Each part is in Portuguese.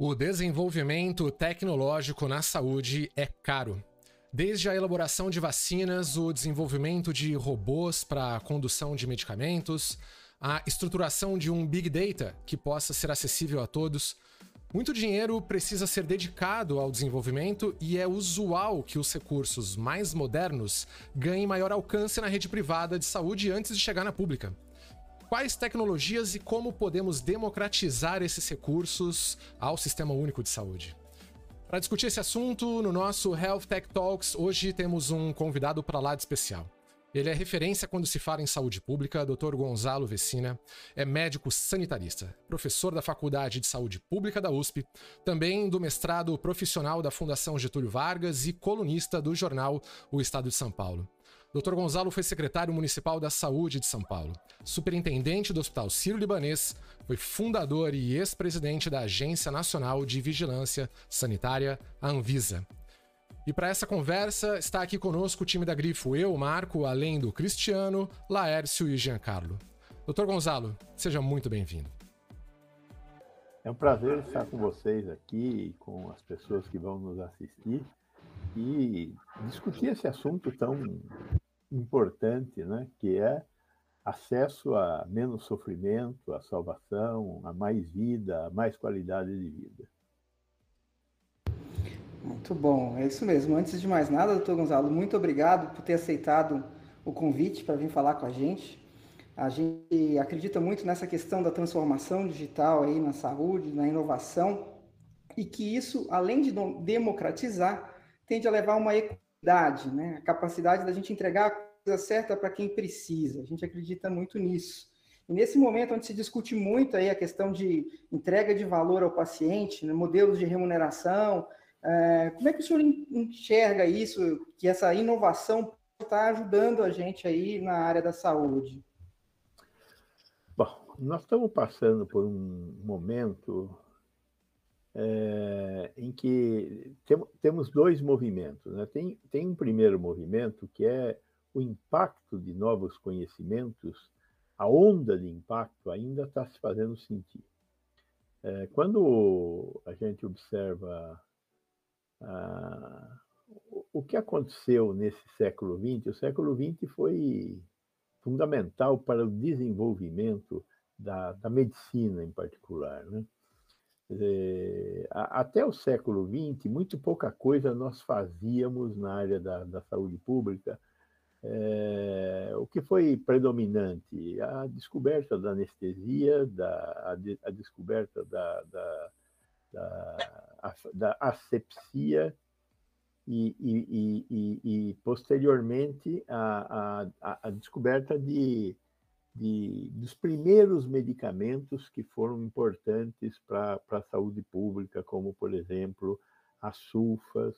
O desenvolvimento tecnológico na saúde é caro. Desde a elaboração de vacinas, o desenvolvimento de robôs para condução de medicamentos, a estruturação de um Big Data que possa ser acessível a todos. Muito dinheiro precisa ser dedicado ao desenvolvimento e é usual que os recursos mais modernos ganhem maior alcance na rede privada de saúde antes de chegar na pública. Quais tecnologias e como podemos democratizar esses recursos ao Sistema Único de Saúde? Para discutir esse assunto, no nosso Health Tech Talks, hoje temos um convidado para lá de especial. Ele é referência quando se fala em saúde pública, Dr. Gonzalo Vecina, é médico sanitarista, professor da Faculdade de Saúde Pública da USP, também do mestrado profissional da Fundação Getúlio Vargas e colunista do jornal O Estado de São Paulo. Dr. Gonzalo foi secretário municipal da Saúde de São Paulo, superintendente do Hospital Sírio-Libanês, foi fundador e ex-presidente da Agência Nacional de Vigilância Sanitária, a Anvisa. E para essa conversa está aqui conosco o time da Grifo, eu, Marco, além do Cristiano, Laércio e Giancarlo. Doutor Gonzalo, seja muito bem-vindo. É um prazer estar com vocês aqui, com as pessoas que vão nos assistir e discutir esse assunto tão importante, né, que é acesso a menos sofrimento, a salvação, a mais vida, a mais qualidade de vida. Muito bom, é isso mesmo. Antes de mais nada, doutor Gonzalo, muito obrigado por ter aceitado o convite para vir falar com a gente. A gente acredita muito nessa questão da transformação digital aí na saúde, na inovação, e que isso, além de democratizar, tende a levar uma equidade, né? a capacidade da gente entregar a coisa certa para quem precisa. A gente acredita muito nisso. E nesse momento onde se discute muito aí a questão de entrega de valor ao paciente, né? modelos de remuneração, é, como é que o senhor enxerga isso, que essa inovação está ajudando a gente aí na área da saúde? Bom, nós estamos passando por um momento é, em que tem, temos dois movimentos. Né? Tem, tem um primeiro movimento que é o impacto de novos conhecimentos, a onda de impacto ainda está se fazendo sentir. É, quando a gente observa ah, o que aconteceu nesse século XX? O século XX foi fundamental para o desenvolvimento da, da medicina, em particular. Né? Até o século XX, muito pouca coisa nós fazíamos na área da, da saúde pública. É, o que foi predominante? A descoberta da anestesia, da, a, a descoberta da, da da, da asepsia e, e, e, e posteriormente a, a, a descoberta de, de, dos primeiros medicamentos que foram importantes para a saúde pública, como, por exemplo, as sulfas,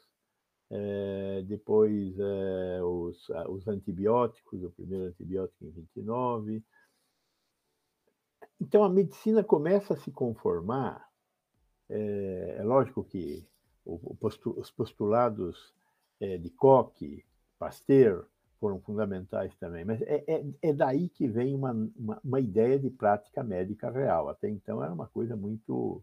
é, depois é, os, os antibióticos, o primeiro antibiótico em 29. Então, a medicina começa a se conformar é, é lógico que o, postu, os postulados de Koch, Pasteur, foram fundamentais também, mas é, é, é daí que vem uma, uma, uma, ideia de prática médica real. Até então era uma coisa muito,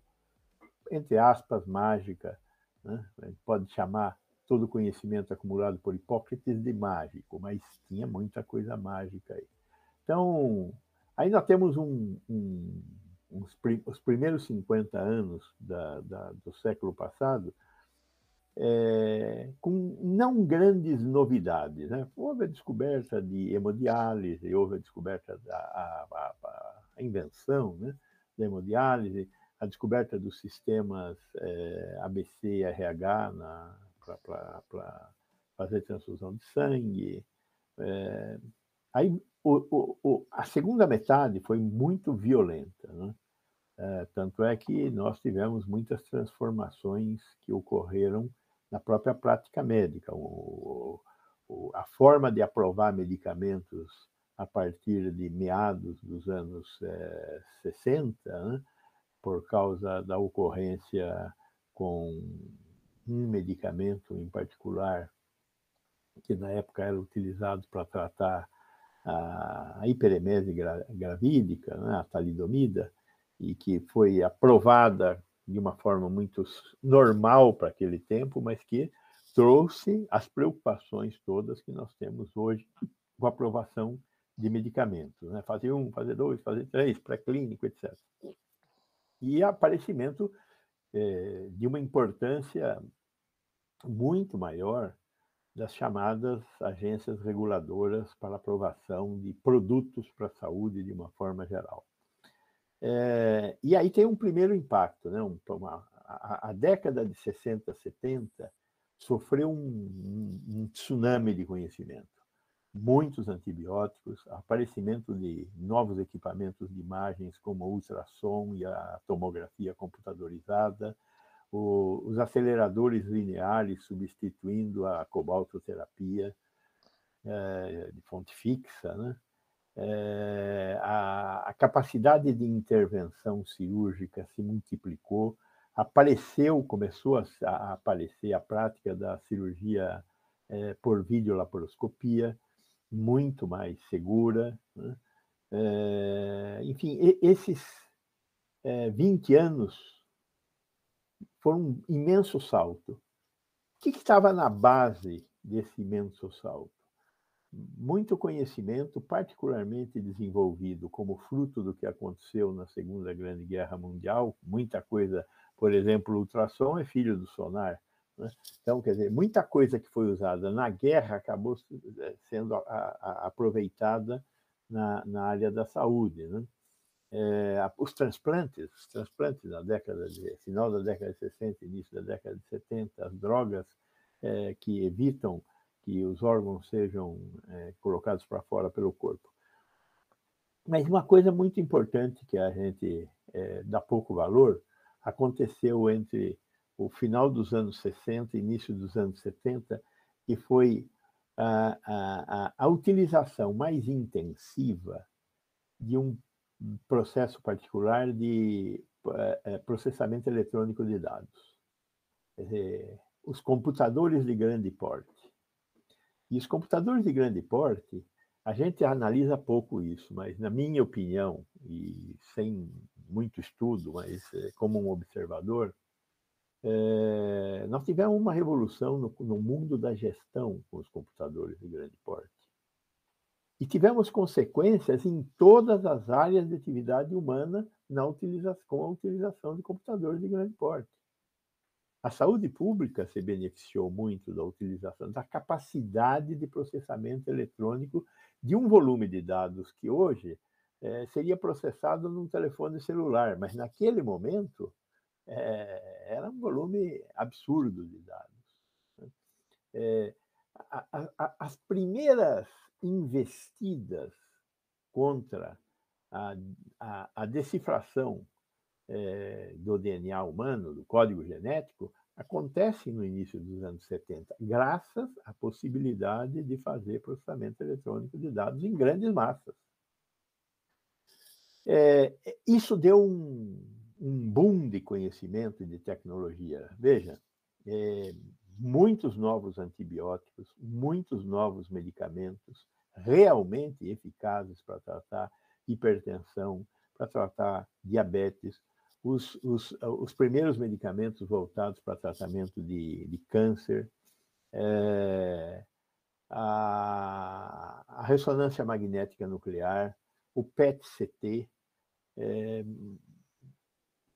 entre aspas, mágica. Né? A gente pode chamar todo o conhecimento acumulado por Hipócrates de mágico, mas tinha muita coisa mágica aí. Então, nós temos um, um os, os primeiros 50 anos da, da, do século passado, é, com não grandes novidades. Né? Houve a descoberta de hemodiálise, houve a descoberta da a, a, a invenção né, da hemodiálise, a descoberta dos sistemas é, ABC e RH para fazer transfusão de sangue. É, aí o, o, a segunda metade foi muito violenta. Né? Tanto é que nós tivemos muitas transformações que ocorreram na própria prática médica. O, o, a forma de aprovar medicamentos a partir de meados dos anos é, 60, né, por causa da ocorrência com um medicamento em particular, que na época era utilizado para tratar a hiperemese gravídica, né, a talidomida, e que foi aprovada de uma forma muito normal para aquele tempo, mas que trouxe as preocupações todas que nós temos hoje com a aprovação de medicamentos, né? fazer um, fazer dois, fazer três, pré-clínico, etc. E aparecimento é, de uma importância muito maior das chamadas agências reguladoras para aprovação de produtos para a saúde de uma forma geral. É, e aí tem um primeiro impacto, né? Um, uma, a, a, década de 60, 70 sofreu um, um, um tsunami de conhecimento. Muitos antibióticos, aparecimento de novos equipamentos de imagens como o ultrassom e a tomografia computadorizada, o, os aceleradores lineares substituindo a cobaltoterapia é, de fonte fixa, né? É, a, a, capacidade de intervenção cirúrgica se multiplicou, apareceu, começou a, a aparecer a prática da cirurgia é, por videolaparoscopia, muito mais segura. Né? É, enfim, esses 20 anos foram um imenso salto. O que estava na base desse imenso salto? Muito conhecimento, particularmente desenvolvido como fruto do que aconteceu na Segunda Grande Guerra Mundial, muita coisa, por exemplo, o ultrassom é filho do sonar. Né? Então, quer dizer, muita coisa que foi usada na guerra acabou eh, sendo a, a, aproveitada na, na área da saúde. Né? é, os transplantes, os transplantes na década de final da década de 60, início da década de 70, as drogas é, que evitam que os órgãos sejam é, colocados para fora pelo corpo. Mas uma coisa muito importante que a gente dá pouco valor aconteceu entre o final dos anos 60 e início dos anos 70, que foi a, a, a utilização mais intensiva de um processo particular de eh, eh, processamento eletrônico de dados. Os computadores de grande porte. E os computadores de grande porte, a gente analisa pouco isso, mas na minha opinião, e sem muito estudo, mas eh, como um observador, é, nós tivemos uma revolução no, no mundo da gestão com os computadores de grande porte. E tivemos consequências em todas as áreas de atividade humana na utilização, com a utilização de computadores de grande porte. A saúde pública se beneficiou muito da utilização, da capacidade de processamento eletrônico de um volume de dados que hoje é, seria processado num telefone celular, mas naquele momento é, era um volume absurdo de dados. Né? É, a, a, as primeiras investidas contra a decifração é, do DNA humano, do código genético, acontecem no início dos anos 70, graças à possibilidade de fazer processamento eletrônico de dados em grandes massas. É, isso deu um, um, boom de conhecimento e de tecnologia. Veja, é, muitos novos antibióticos, muitos novos medicamentos realmente eficazes para tratar hipertensão, para tratar diabetes, os, os, os primeiros medicamentos voltados para tratamento de, de câncer, é, a, a, ressonância magnética nuclear, o PET-CT, é,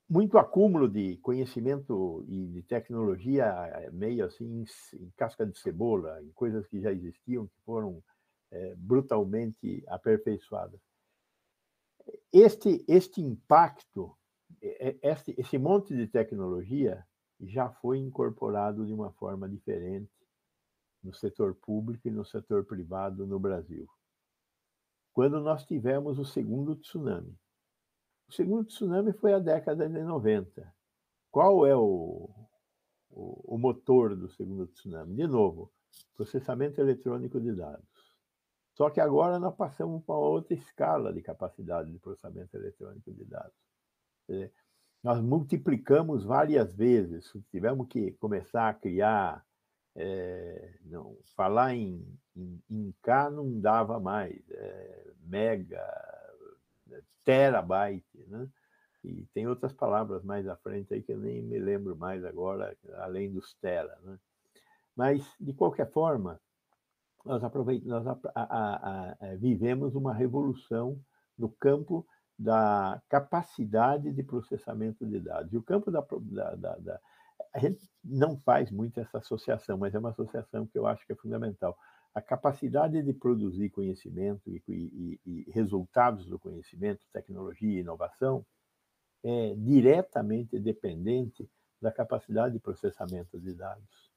muito acúmulo de conhecimento e de tecnologia é, meio assim em casca de cebola, em coisas que já existiam, que foram é, brutalmente aperfeiçoadas. Este, este impacto, este, esse monte de tecnologia já foi incorporado de uma forma diferente no setor público e no setor privado no Brasil. Quando nós tivemos o segundo tsunami, o segundo tsunami foi a década de 90. Qual é o, o, o motor do segundo tsunami? De novo, processamento eletrônico de dados. Só que agora nós passamos para outra escala de capacidade de processamento eletrônico de dados. Dizer, nós multiplicamos várias vezes, tivemos que começar a criar, é, não, falar em, em, em, K não dava mais, é, mega, terabyte, né? E tem outras palavras mais à frente aí que eu nem me lembro mais agora, além dos tera. Né? Mas, de qualquer forma, nós, nós a, a, a, vivemos uma revolução no campo da capacidade de processamento de dados. E o campo da, da, da, da, A gente não faz muito essa associação, mas é uma associação que eu acho que é fundamental. A capacidade de produzir conhecimento e, e, e resultados do conhecimento, tecnologia e inovação é diretamente dependente da capacidade de processamento de dados.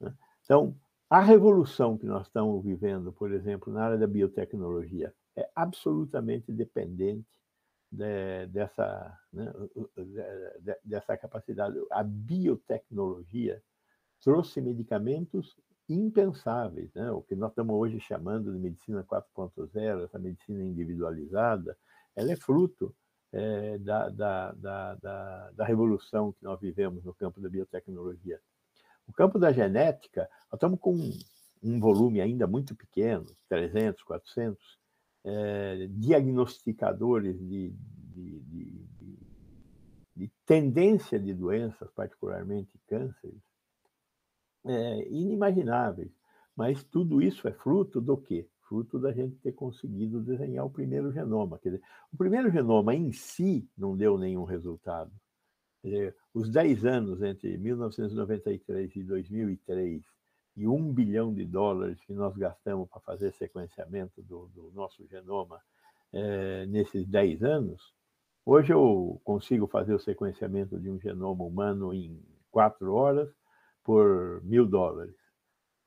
Né? Então, a revolução que nós estamos vivendo, por exemplo, na área da biotecnologia, é absolutamente dependente de, dessa, né, de, dessa capacidade. A biotecnologia trouxe medicamentos impensáveis, né? o que nós estamos hoje chamando de medicina 4.0, essa medicina individualizada, ela é fruto é, da, da, da, da, revolução que nós vivemos no campo da biotecnologia. O campo da genética, nós estamos com um volume ainda muito pequeno, 300, 400, é, diagnosticadores de, de, de, de, tendência de doenças, particularmente cânceres, é, inimagináveis. Mas tudo isso é fruto do quê? Fruto da gente ter conseguido desenhar o primeiro genoma. Quer dizer, o primeiro genoma em si não deu nenhum resultado. Dizer, os 10 anos entre 1993 e 2003 e um bilhão de dólares que nós gastamos para fazer sequenciamento do, do nosso genoma é, nesses 10 anos, hoje eu consigo fazer o sequenciamento de um genoma humano em quatro horas por mil dólares.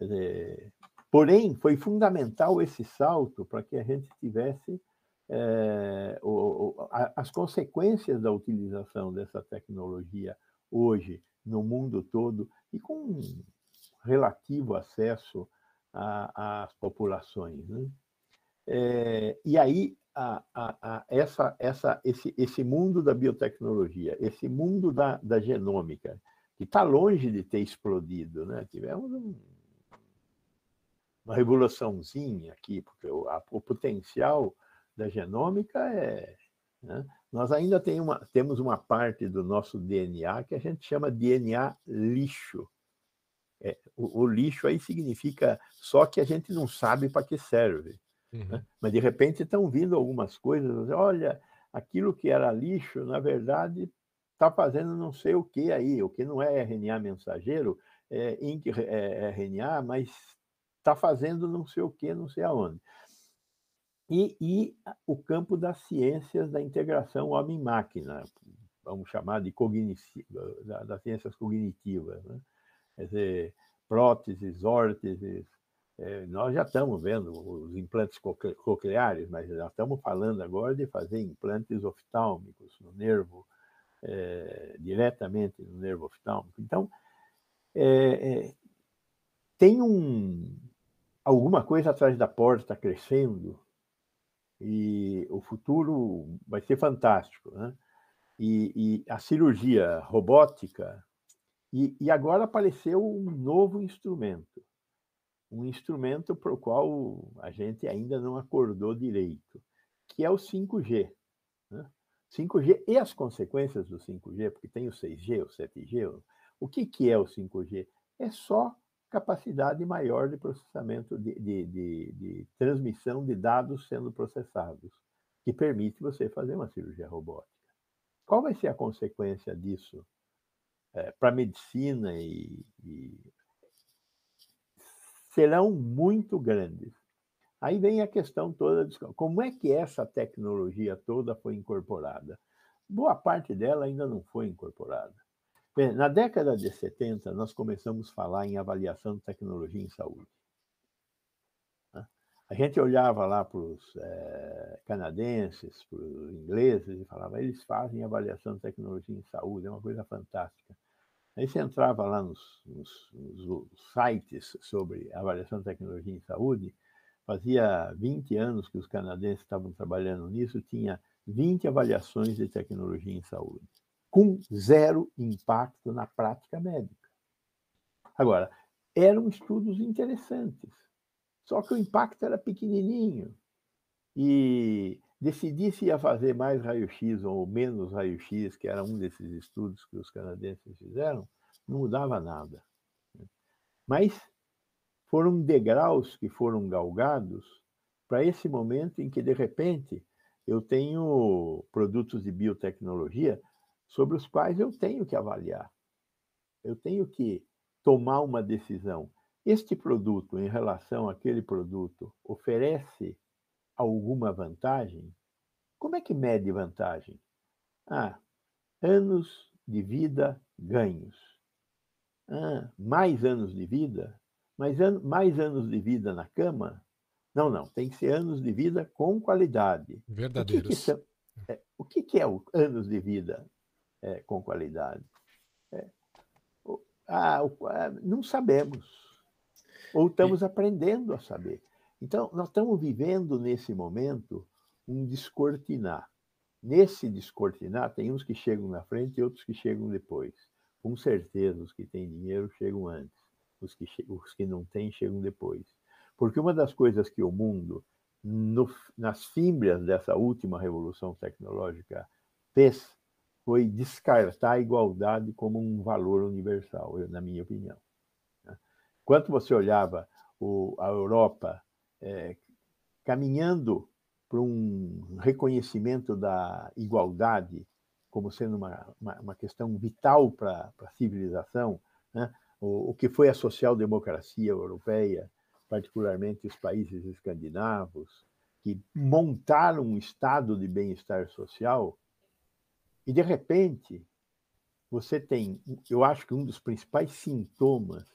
Dizer, porém, foi fundamental esse salto para que a gente tivesse é, o, o, as consequências da utilização dessa tecnologia hoje no mundo todo e com relativo acesso às populações. Né? É, e aí, a, a, a, essa, essa, esse, esse mundo da biotecnologia, esse mundo da, da genômica, que está longe de ter explodido, né? tivemos um, uma revoluçãozinha aqui, porque o, o potencial da genômica é. Né? Nós ainda tem uma, temos uma parte do nosso DNA que a gente chama DNA lixo. É, o, o, lixo aí significa só que a gente não sabe para que serve. Né? Uhum. Né? Mas de repente estão vindo algumas coisas, olha, aquilo que era lixo, na verdade, está fazendo não sei o que aí, o que não é RNA mensageiro, é, é, é RNA, mas está fazendo não sei o que, não sei aonde. E, e, o campo das ciências da integração homem-máquina, vamos chamar de cognitiva, das ciências cognitivas. Né? Quer dizer, próteses, órteses. É, nós já estamos vendo os implantes cocleares, mas já estamos falando agora de fazer implantes oftálmicos no nervo, é, diretamente no nervo oftálmico. Então, é, é tem um, alguma coisa atrás da porta crescendo e o futuro vai ser fantástico. Né? E, e a cirurgia robótica e, e agora apareceu um novo instrumento, um instrumento para o qual a gente ainda não acordou direito, que é o 5G. Né? 5G e as consequências do 5G, porque tem o 6G, o 7G. O que, que é o 5G? É só capacidade maior de processamento, de, de, de, de transmissão de dados sendo processados, que permite você fazer uma cirurgia robótica. Qual vai ser a consequência disso é, para a medicina e, e serão muito grandes. Aí vem a questão toda de como é que essa tecnologia toda foi incorporada. Boa parte dela ainda não foi incorporada. Na década de 70, nós começamos a falar em avaliação de tecnologia em saúde. A gente olhava lá para os é, canadenses, para os ingleses, e falava, eles fazem avaliação de tecnologia em saúde, é uma coisa fantástica. Aí você entrava lá nos, nos, nos, sites sobre avaliação de tecnologia em saúde, fazia 20 anos que os canadenses estavam trabalhando nisso, tinha 20 avaliações de tecnologia em saúde, com zero impacto na prática médica. Agora, eram estudos interessantes, só que o impacto era pequenininho. E decidir se ia fazer mais raio-x ou menos raio-x, que era um desses estudos que os canadenses fizeram, não mudava nada. Mas foram degraus que foram galgados para esse momento em que, de repente, eu tenho produtos de biotecnologia sobre os quais eu tenho que avaliar. Eu tenho que tomar uma decisão. Este produto, em relação àquele produto, oferece alguma vantagem? Como é que mede vantagem? Ah, anos de vida ganhos. Ah, mais anos de vida? Mais, an mais anos de vida na cama? Não, não. Tem que ser anos de vida com qualidade. Verdadeiros. O que, que, são, é, o que, que é o anos de vida é, com qualidade? É, ah, não sabemos. Ou estamos e... aprendendo a saber. Então, nós estamos vivendo nesse momento um descortinar. Nesse descortinar, tem uns que chegam na frente e outros que chegam depois. Com certeza, os que têm dinheiro chegam antes, os que, os que não têm chegam depois. Porque uma das coisas que o mundo, no, nas fímbrias dessa última revolução tecnológica, fez foi descartar a igualdade como um valor universal, na minha opinião. Enquanto você olhava o, a Europa é, caminhando para um reconhecimento da igualdade como sendo uma, uma, uma questão vital para a civilização, né? o, o, que foi a social-democracia europeia, particularmente os países escandinavos, que montaram um estado de bem-estar social, e de repente você tem, eu acho que um dos principais sintomas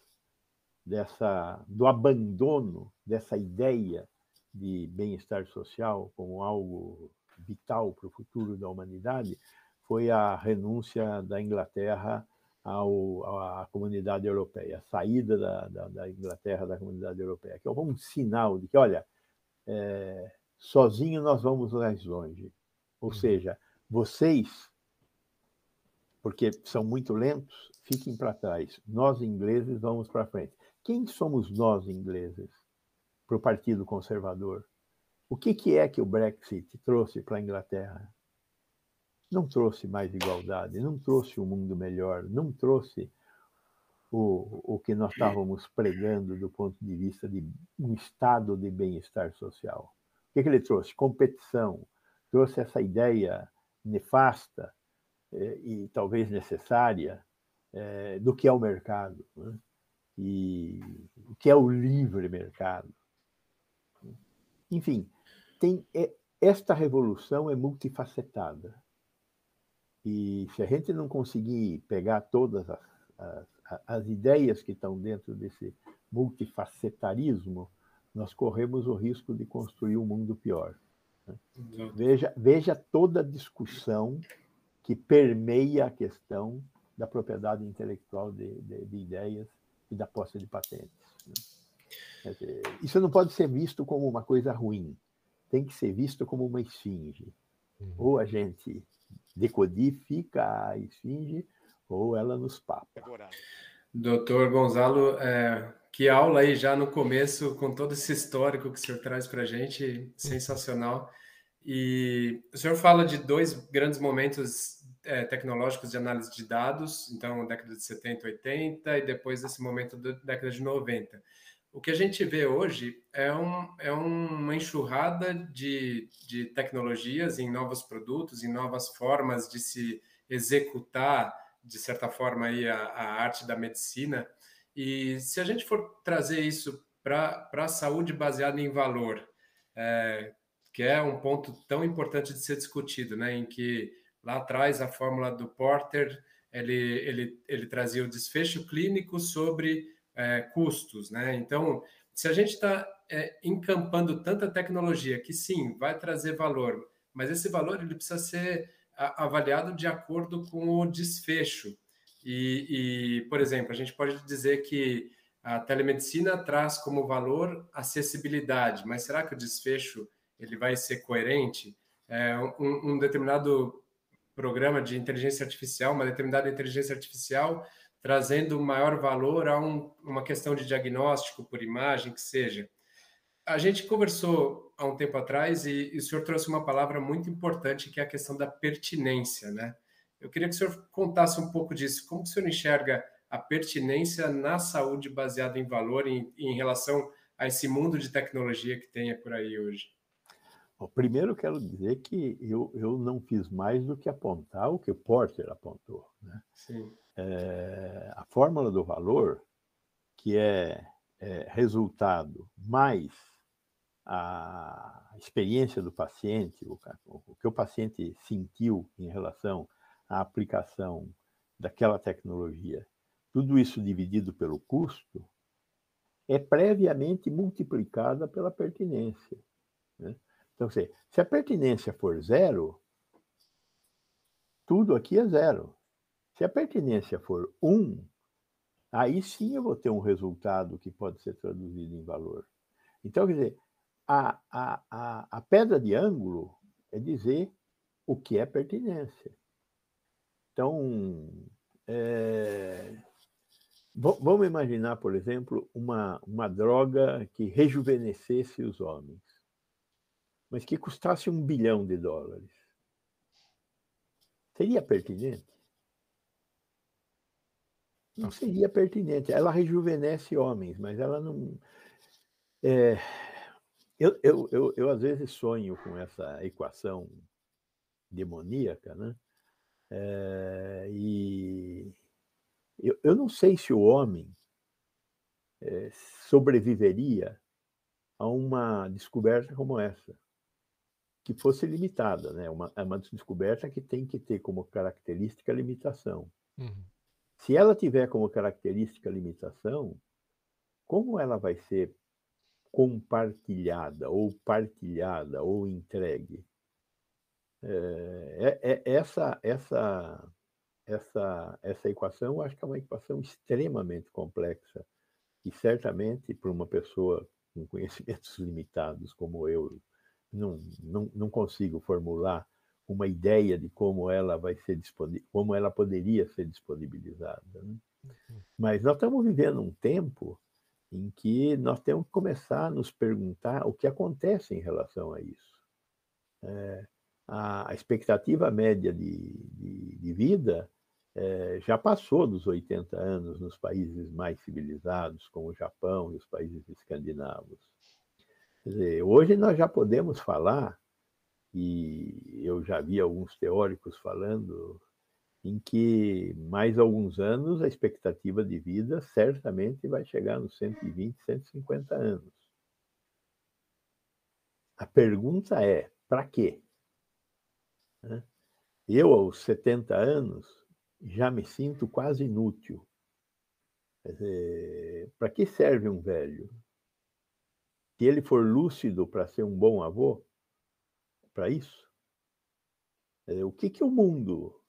dessa do abandono dessa ideia de bem-estar social como algo vital para o futuro da humanidade foi a renúncia da Inglaterra ao, à comunidade europeia, a saída da, da, da, Inglaterra da comunidade europeia, que é um sinal de que, olha, é, sozinho nós vamos mais longe. Ou uhum. seja, vocês, porque são muito lentos, fiquem para trás. Nós, ingleses, vamos para frente. Quem somos nós, ingleses? para o Partido Conservador. O que, que é que o Brexit trouxe para a Inglaterra? Não trouxe mais igualdade, não trouxe um mundo melhor, não trouxe o, o que nós estávamos pregando do ponto de vista de um estado de bem-estar social. O que, que ele trouxe? Competição, trouxe essa ideia nefasta eh, e talvez necessária eh, do que é o mercado né? E o que é o livre mercado. Enfim, tem, é, esta revolução é multifacetada. E se a gente não conseguir pegar todas as, as, as ideias que estão dentro desse multifacetarismo, nós corremos o risco de construir um mundo pior. Né? Veja, veja toda a discussão que permeia a questão da propriedade intelectual de, de, de ideias e da posse de patentes. Né? Dizer, isso não pode ser visto como uma coisa ruim, tem que ser visto como uma esfinge. Uhum. Ou a gente decodifica a esfinge, ou ela nos papa. Doutor Gonzalo, é, que aula aí já no começo, com todo esse histórico que o senhor traz para a gente, sensacional. E o senhor fala de dois grandes momentos é, tecnológicos de análise de dados, então década de 70, 80, e depois desse momento da década de 90 o que a gente vê hoje é, um, é uma enxurrada de, de tecnologias em novos produtos, em novas formas de se executar, de certa forma, aí, a, a arte da medicina. E se a gente for trazer isso para a saúde baseada em valor, é, que é um ponto tão importante de ser discutido, né, em que lá atrás a fórmula do Porter ele, ele, ele trazia o desfecho clínico sobre é, custos, né? Então, se a gente está é, encampando tanta tecnologia que sim, vai trazer valor, mas esse valor ele precisa ser avaliado de acordo com o desfecho. E, e, por exemplo, a gente pode dizer que a telemedicina traz como valor acessibilidade, mas será que o desfecho ele vai ser coerente? É, um, um determinado programa de inteligência artificial, uma determinada inteligência artificial trazendo maior valor a um, uma questão de diagnóstico por imagem, que seja. A gente conversou há um tempo atrás e, e, o senhor trouxe uma palavra muito importante que é a questão da pertinência, né? Eu queria que o senhor contasse um pouco disso. Como o senhor enxerga a pertinência na saúde baseada em valor em, em relação a esse mundo de tecnologia que tem por aí hoje? Bom, primeiro, quero dizer que eu, eu não fiz mais do que apontar o que o Porter apontou. Né? Sim. É, a fórmula do valor, que é, é resultado mais a experiência do paciente, o, o que o paciente sentiu em relação à aplicação daquela tecnologia, tudo isso dividido pelo custo, é previamente multiplicada pela pertinência. Né? Então, se a pertinência for zero, tudo aqui é zero. Se a pertinência for um, aí sim eu vou ter um resultado que pode ser traduzido em valor. Então, quer dizer, a, a, a, a pedra de ângulo é dizer o que é pertinência. Então, é, vamos imaginar, por exemplo, uma, uma droga que rejuvenescesse os homens mas que custasse um bilhão de dólares. Seria pertinente? Não seria pertinente. Ela rejuvenesce homens, mas ela não. É... Eu, eu, eu, eu, às vezes sonho com essa equação demoníaca, né? É... E eu, eu não sei se o homem é, sobreviveria a uma descoberta como essa que fosse limitada, né? Uma, é uma descoberta que tem que ter como característica limitação. Uhum. Se ela tiver como característica limitação, como ela vai ser compartilhada ou partilhada ou entregue? É, é, é essa essa essa essa equação, eu acho que é uma equação extremamente complexa e certamente para uma pessoa com conhecimentos limitados como eu não, não, não consigo formular uma ideia de como ela vai ser como ela poderia ser disponibilizada. Né? Uhum. Mas nós estamos vivendo um tempo em que nós temos que começar a nos perguntar o que acontece em relação a isso. É, a, a, expectativa média de, de, de vida é, já passou dos 80 anos nos países mais civilizados, como o Japão e os países escandinavos. Quer dizer, hoje nós já podemos falar, e eu já vi alguns teóricos falando, em que mais alguns anos a expectativa de vida certamente vai chegar nos 120, 150 anos. A pergunta é: para quê? Eu, aos 70 anos, já me sinto quase inútil. Para que serve um velho? Se ele for lúcido para ser um bom avô, para isso, é, o que, que o mundo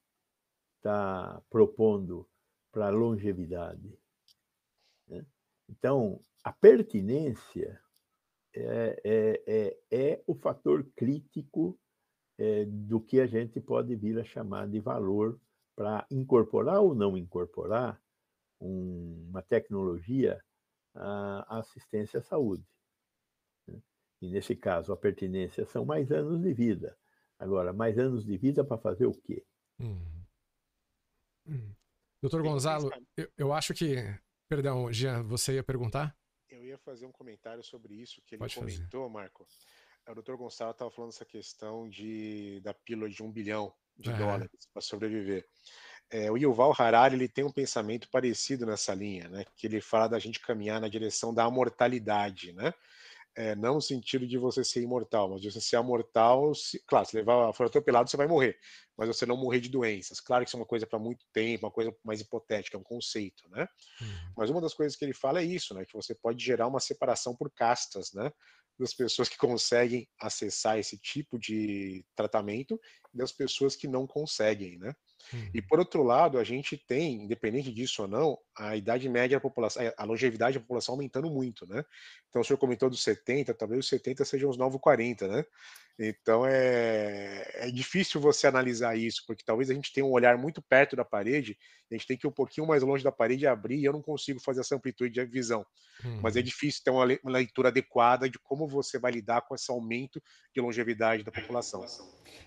está propondo para a longevidade? Né? Então, a pertinência é, é, é, é o fator crítico é, do que a gente pode vir a chamar de valor para incorporar ou não incorporar um, uma tecnologia à assistência à saúde. E nesse caso, a pertinência são mais anos de vida. Agora, mais anos de vida para fazer o quê? Hum. Hum. Doutor Gonzalo, eu, eu, acho que. Perdão, Jean, você ia perguntar? Eu ia fazer um comentário sobre isso que ele Pode comentou, fazer. Marco. O doutor Gonçalo estava falando essa questão de, da pílula de um bilhão de é. dólares para sobreviver. É, o Yuval Harari ele tem um pensamento parecido nessa linha, né? Que ele fala da gente caminhar na direção da mortalidade, né? É, não no sentido de você ser imortal, mas de você ser amortal. Se, claro, se levar for atropelado, você vai morrer, mas você não morrer de doenças. Claro que isso é uma coisa para muito tempo, uma coisa mais hipotética, é um conceito, né? Uhum. Mas uma das coisas que ele fala é isso, né? Que você pode gerar uma separação por castas, né? Das pessoas que conseguem acessar esse tipo de tratamento e das pessoas que não conseguem, né? Uhum. E por outro lado, a gente tem, independente disso ou não, a idade média da população, a longevidade da população aumentando muito, né? Então, o senhor comentou dos 70, talvez os 70 sejam os novos 40, né? Então, é, é difícil você analisar isso, porque talvez a gente tenha um olhar muito perto da parede, a gente tem que ir um pouquinho mais longe da parede e abrir, e eu não consigo fazer essa amplitude de visão. Uhum. Mas é uhum. difícil ter uma leitura adequada de como você vai lidar com esse aumento de longevidade da população.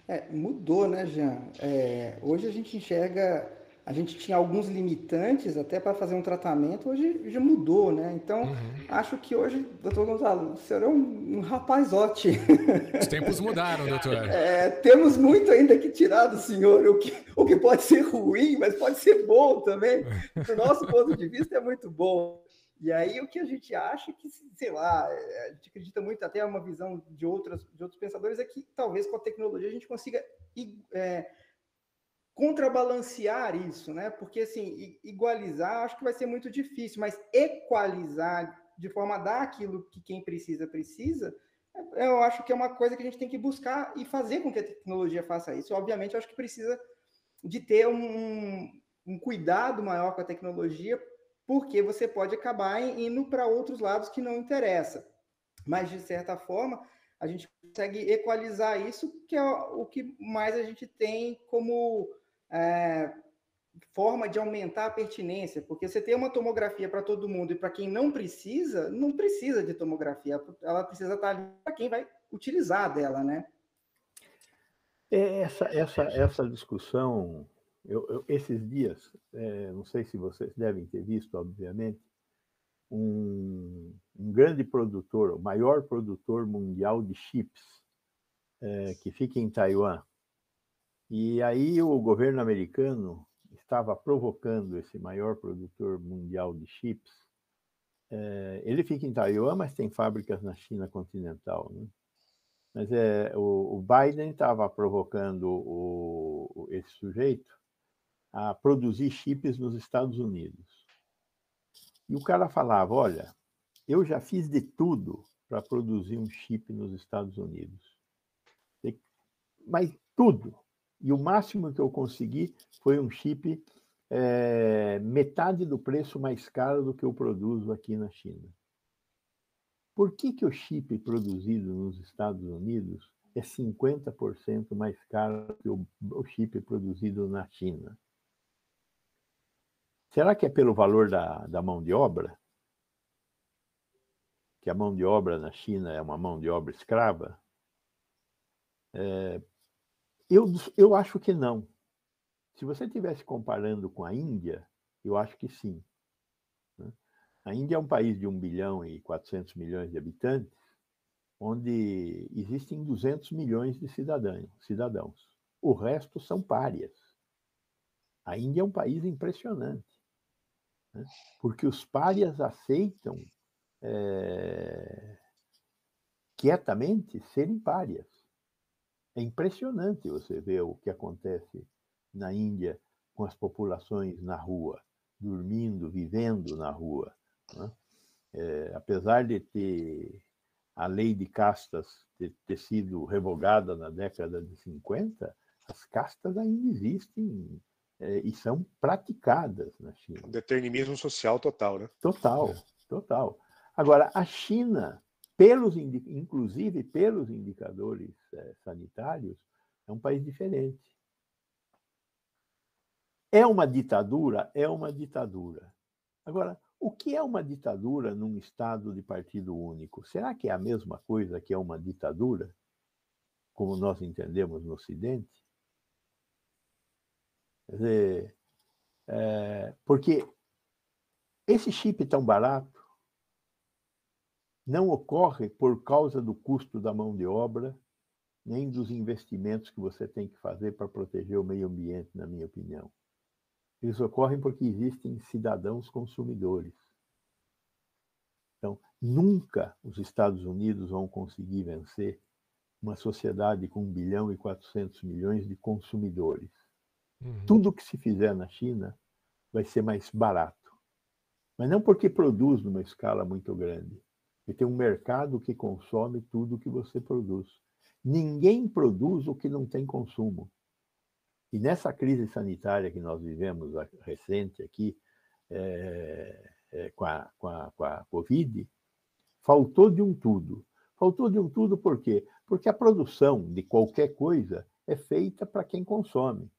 É, mudou, né, Jean? É, hoje a gente enxerga a gente tinha alguns limitantes até para fazer um tratamento, hoje já mudou, né? Então, uhum. acho que hoje, doutor Gonzalo, o senhor é um, um rapazote. Os tempos mudaram, doutor. É, temos muito ainda que tirar do senhor, o que, o que pode ser ruim, mas pode ser bom também. Do nosso ponto de vista, é muito bom. E aí, o que a gente acha que, sei lá, é, a gente acredita muito, até uma visão de, outras, de outros pensadores, é que talvez com a tecnologia a gente consiga. É, contrabalancear isso, né? Porque assim, igualizar acho que vai ser muito difícil, mas equalizar de forma a dar aquilo que quem precisa precisa, é, eu acho que é uma coisa que a gente tem que buscar e fazer com que a tecnologia faça isso. Obviamente, eu acho que precisa de ter um, um cuidado maior com a tecnologia, porque você pode acabar indo para outros lados que não interessa. Mas, de certa forma, a gente consegue equalizar isso, que é o que mais a gente tem como é, forma de aumentar a pertinência, porque você tem uma tomografia para todo mundo e para quem não precisa, não precisa de tomografia, ela precisa estar ali para quem vai utilizar dela, né? É, essa, essa, essa discussão, eu, eu, esses dias, é, não sei se vocês devem ter visto, obviamente, um, um grande produtor, o maior produtor mundial de chips, é, que fica em Taiwan, e aí o governo americano estava provocando esse maior produtor mundial de chips. É, ele fica em Taiwan, mas tem fábricas na China continental. Né? Mas é, o, o Biden estava provocando o, esse sujeito a produzir chips nos Estados Unidos. E o cara falava: Olha, eu já fiz de tudo para produzir um chip nos Estados Unidos. Mas tudo. E o máximo que eu consegui foi um chip é, metade do preço mais caro do que eu produzo aqui na China. Por que, que o chip produzido nos Estados Unidos é 50% mais caro que o, o chip produzido na China? Será que é pelo valor da, da mão de obra? Que a mão de obra na China é uma mão de obra escrava? É, eu, eu acho que não. Se você estivesse comparando com a Índia, eu acho que sim. Né? A Índia é um país de 1 bilhão e 400 milhões de habitantes, onde existem 200 milhões de cidadãos. cidadãos. O resto são párias. A Índia é um país impressionante, né? porque os párias aceitam é, quietamente serem párias. É impressionante você ver o que acontece na Índia com as populações na rua, dormindo, vivendo na rua. Né? É, apesar de ter a lei de castas ter, ter, sido revogada na década de 50, as castas ainda existem é, e são praticadas na China. determinismo social total, né? Total, total. Agora, a China pelos, inclusive pelos indicadores é, sanitários, é um país diferente. É uma ditadura? É uma ditadura. Agora, o que é uma ditadura num Estado de partido único? Será que é a mesma coisa que é uma ditadura, como nós entendemos no Ocidente? Quer dizer, é, porque esse chip tão barato, não ocorre por causa do custo da mão de obra, nem dos investimentos que você tem que fazer para proteger o meio ambiente, na minha opinião. Eles ocorrem porque existem cidadãos consumidores. Então, nunca os Estados Unidos vão conseguir vencer uma sociedade com 1 bilhão e 400 milhões de consumidores. Uhum. Tudo que se fizer na China vai ser mais barato. Mas não porque produz numa escala muito grande, e tem um mercado que consome tudo que você produz. Ninguém produz o que não tem consumo. E nessa crise sanitária que nós vivemos recente aqui, é, é, com, a, com, a, com a Covid, faltou de um tudo. Faltou de um tudo por quê? Porque a produção de qualquer coisa é feita para quem consome.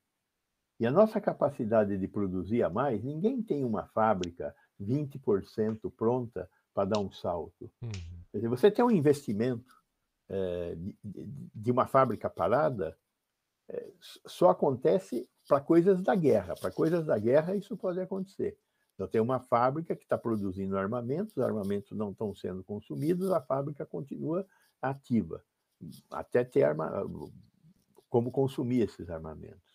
E a nossa capacidade de produzir a mais, ninguém tem uma fábrica 20% pronta para dar um salto. Uhum. Quer dizer, você tem um investimento é, de, de, uma fábrica parada, é, só acontece para coisas da guerra. Para coisas da guerra, isso pode acontecer. Então, tem uma fábrica que está produzindo armamentos, os armamentos não estão sendo consumidos, a fábrica continua ativa, até ter arma... como consumir esses armamentos.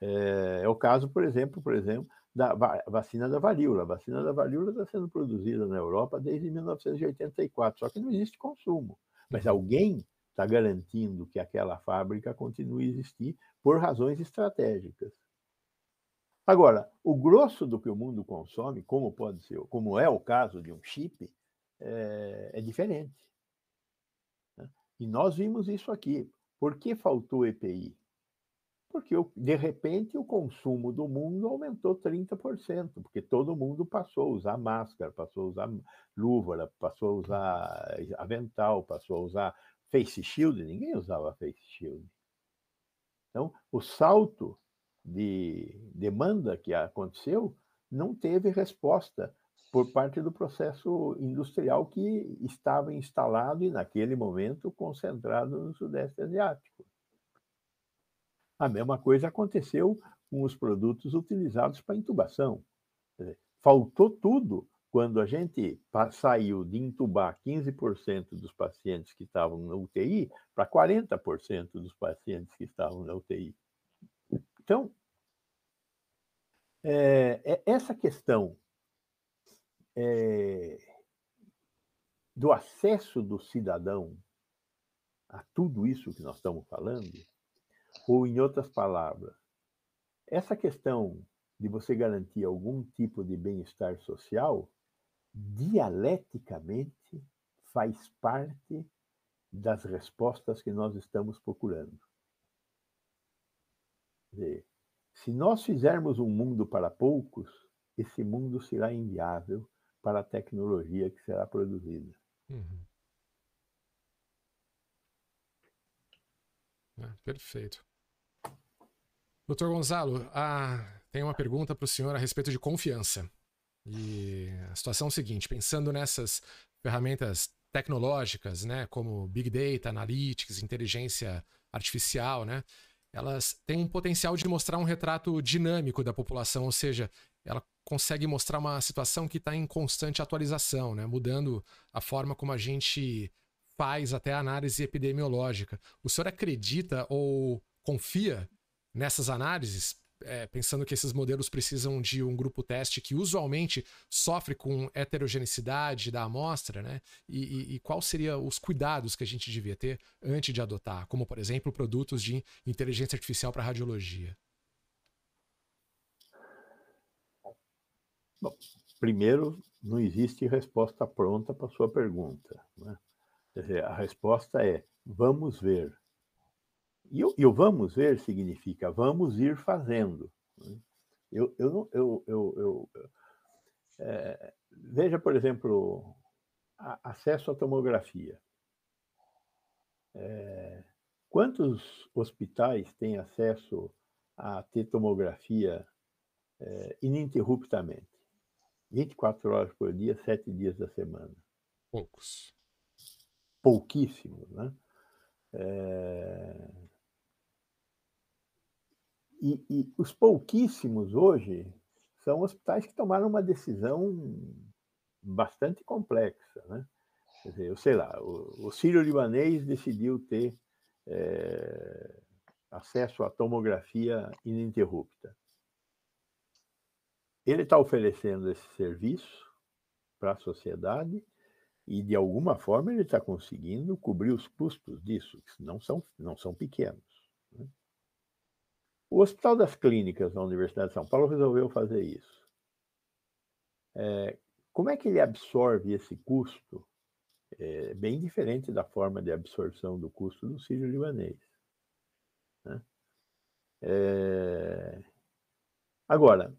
É, é, o caso, por exemplo, por exemplo, da vacina da varíola. A vacina da varíola está sendo produzida na Europa desde 1984, só que não existe consumo. Mas uhum. alguém está garantindo que aquela fábrica continue a existir por razões estratégicas. Agora, o grosso do que o mundo consome, como pode ser, como é o caso de um chip, é, é diferente. Né? E nós vimos isso aqui. Por que faltou EPI? Porque, de repente, o consumo do mundo aumentou 30%, porque todo mundo passou a usar máscara, passou a usar luva, passou a usar avental, passou a usar face shield. Ninguém usava face shield. Então, o salto de demanda que aconteceu não teve resposta por parte do processo industrial que estava instalado e, naquele momento, concentrado no Sudeste Asiático. A mesma coisa aconteceu com os produtos utilizados para intubação. Faltou tudo quando a gente saiu de intubar 15% dos pacientes que estavam na UTI para 40% dos pacientes que estavam na UTI. Então, é, é essa questão é, do acesso do cidadão a tudo isso que nós estamos falando ou, em outras palavras, essa questão de você garantir algum tipo de bem-estar social, dialeticamente faz parte das respostas que nós estamos procurando. Dizer, se nós fizermos um mundo para poucos, esse mundo será inviável para a tecnologia que será produzida. Uhum. É, perfeito. Doutor Gonzalo, ah, tem uma pergunta para o senhor a respeito de confiança. E a situação é a seguinte: pensando nessas ferramentas tecnológicas, né, como Big Data, Analytics, inteligência artificial, né, elas têm um potencial de mostrar um retrato dinâmico da população, ou seja, ela consegue mostrar uma situação que está em constante atualização, né, mudando a forma como a gente faz até a análise epidemiológica. O senhor acredita ou confia nessas análises, é, pensando que esses modelos precisam de um grupo teste que usualmente sofre com heterogeneidade da amostra, né? E, e, e quais seriam os cuidados que a gente devia ter antes de adotar, como por exemplo produtos de inteligência artificial para radiologia? Bom, primeiro, não existe resposta pronta para sua pergunta. Né? Dizer, a resposta é: vamos ver. E, e o vamos ver significa vamos ir fazendo. Né? Eu, eu, eu, eu, eu é, veja, por exemplo, a, acesso à tomografia. É, quantos hospitais têm acesso a ter tomografia é, ininterruptamente? 24 horas por dia, sete dias da semana. Poucos. Pouquíssimos, né? É, e, e os pouquíssimos hoje são hospitais que tomaram uma decisão bastante complexa. Né? Quer dizer, eu sei lá, o, o sírio-libanês decidiu ter é, acesso à tomografia ininterrupta. Ele está oferecendo esse serviço para a sociedade e, de alguma forma, ele está conseguindo cobrir os custos disso, que não são, não são pequenos. O Hospital das Clínicas da Universidade de São Paulo resolveu fazer isso. É, como é que ele absorve esse custo? É bem diferente da forma de absorção do custo do sírio-libanês. Né? É... Agora,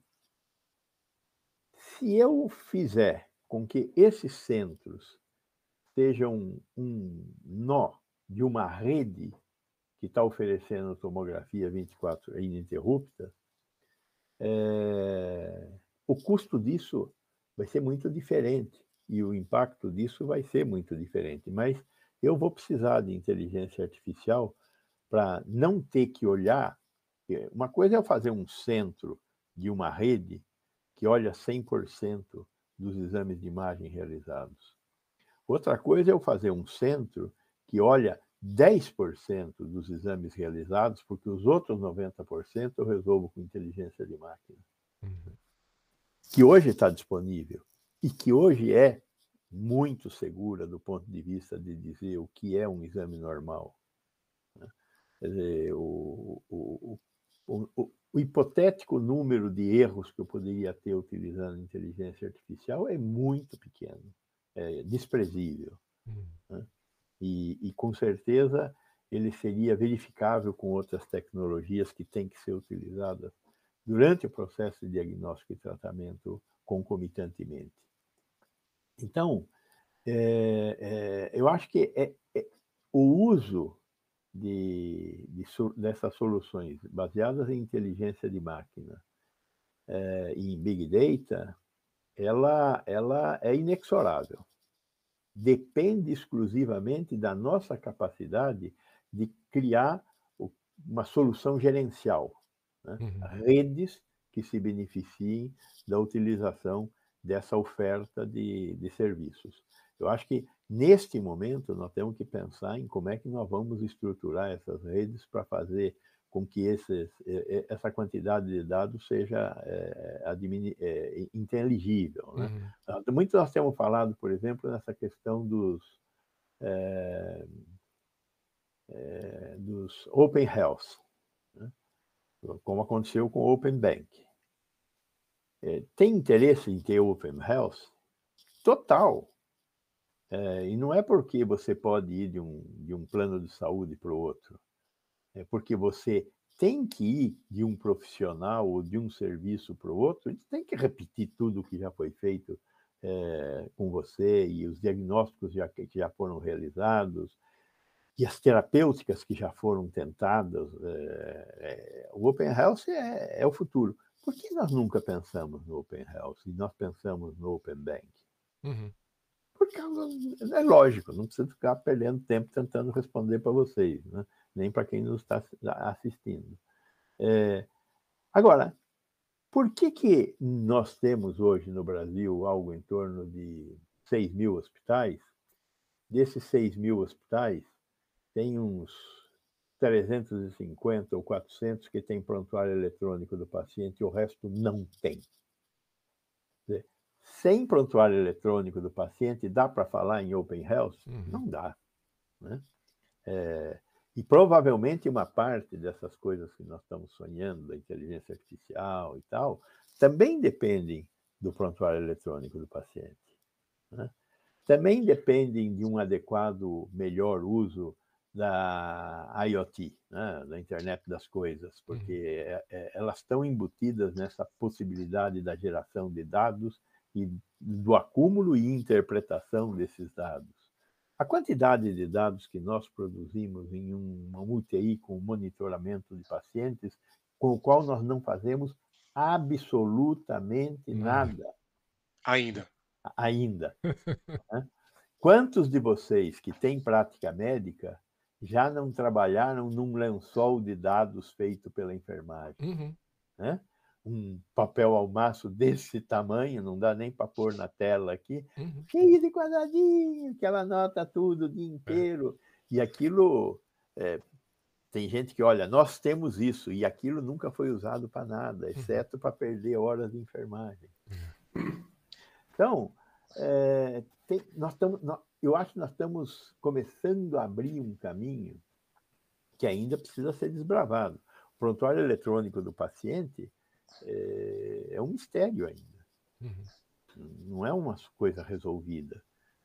se eu fizer com que esses centros sejam um nó de uma rede que está oferecendo tomografia 24 ininterrupta, é, o custo disso vai ser muito diferente e o impacto disso vai ser muito diferente. Mas eu vou precisar de inteligência artificial para não ter que olhar. Uma coisa é eu fazer um centro de uma rede que olha 100% dos exames de imagem realizados. Outra coisa é eu fazer um centro que olha 10% dos exames realizados, porque os outros 90% eu resolvo com inteligência de máquina. Uhum. Que hoje está disponível e que hoje é muito segura do ponto de vista de dizer o que é um exame normal. Né? Quer dizer, o, o, o, o, hipotético número de erros que eu poderia ter utilizando inteligência artificial é muito pequeno, é desprezível. Uhum. Né? E, e, com certeza ele seria verificável com outras tecnologias que têm que ser utilizadas durante o processo de diagnóstico e tratamento concomitantemente. Então, é, é, eu acho que é, é o uso de, de, dessas soluções baseadas em inteligência de máquina é, em Big Data, ela, ela é inexorável depende exclusivamente da nossa capacidade de criar uma solução gerencial, né? uhum. redes que se beneficiem da utilização dessa oferta de, de serviços. Eu acho que neste momento nós temos que pensar em como é que nós vamos estruturar essas redes para fazer com que esses, essa quantidade de dados seja é, é, inteligível. Né? Uhum. Muito nós temos falado, por exemplo, nessa questão dos, é, é, dos Open Health, né? como aconteceu com o Open Bank. É, tem interesse em ter Open Health? Total. É, e não é porque você pode ir de um, de um plano de saúde para o outro é porque você tem que ir de um profissional ou de um serviço para o outro, gente tem que repetir tudo o que já foi feito é, com você e os diagnósticos já, que já foram realizados e as terapêuticas que já foram tentadas. É, o Open Health é, é, o futuro. Por que nós nunca pensamos no Open Health e nós pensamos no Open Bank? Uhum. Porque é lógico, não precisa ficar perdendo tempo tentando responder para vocês. Né? Nem para quem nos está assistindo. É, agora, por que, que nós temos hoje no Brasil algo em torno de 6 mil hospitais? Desses 6 mil hospitais, tem uns 350 ou 400 que tem prontuário eletrônico do paciente e o resto não tem. Sem prontuário eletrônico do paciente, dá para falar em Open Health? Uhum. Não dá. Né? É, e provavelmente uma parte dessas coisas que nós estamos sonhando, da inteligência artificial e tal, também dependem do prontuário eletrônico do paciente. Né? Também dependem de um adequado, melhor uso da IoT, né? da internet das coisas, porque uhum. é, é, elas estão embutidas nessa possibilidade da geração de dados e do acúmulo e interpretação desses dados. A quantidade de dados que nós produzimos em uma UTI com monitoramento de pacientes, com o qual nós não fazemos absolutamente hum. nada. Ainda. Ainda. né? Quantos de vocês que têm prática médica já não trabalharam num lençol de dados feito pela enfermagem? Uhum. Né? Um papel ao maço desse tamanho, não dá nem para pôr na tela aqui, uhum. cheio de quadradinho, que ela anota tudo o dia é. inteiro. É. E aquilo. É, tem gente que, olha, nós temos isso, e aquilo nunca foi usado para nada, uhum. exceto uhum. para perder horas de enfermagem. Uhum. Então, é, tem, nós estamos, nós, eu acho que nós estamos começando a abrir um caminho que ainda precisa ser desbravado. O prontuário eletrônico do paciente é, é um mistério ainda. Uhum. Não é uma coisa resolvida.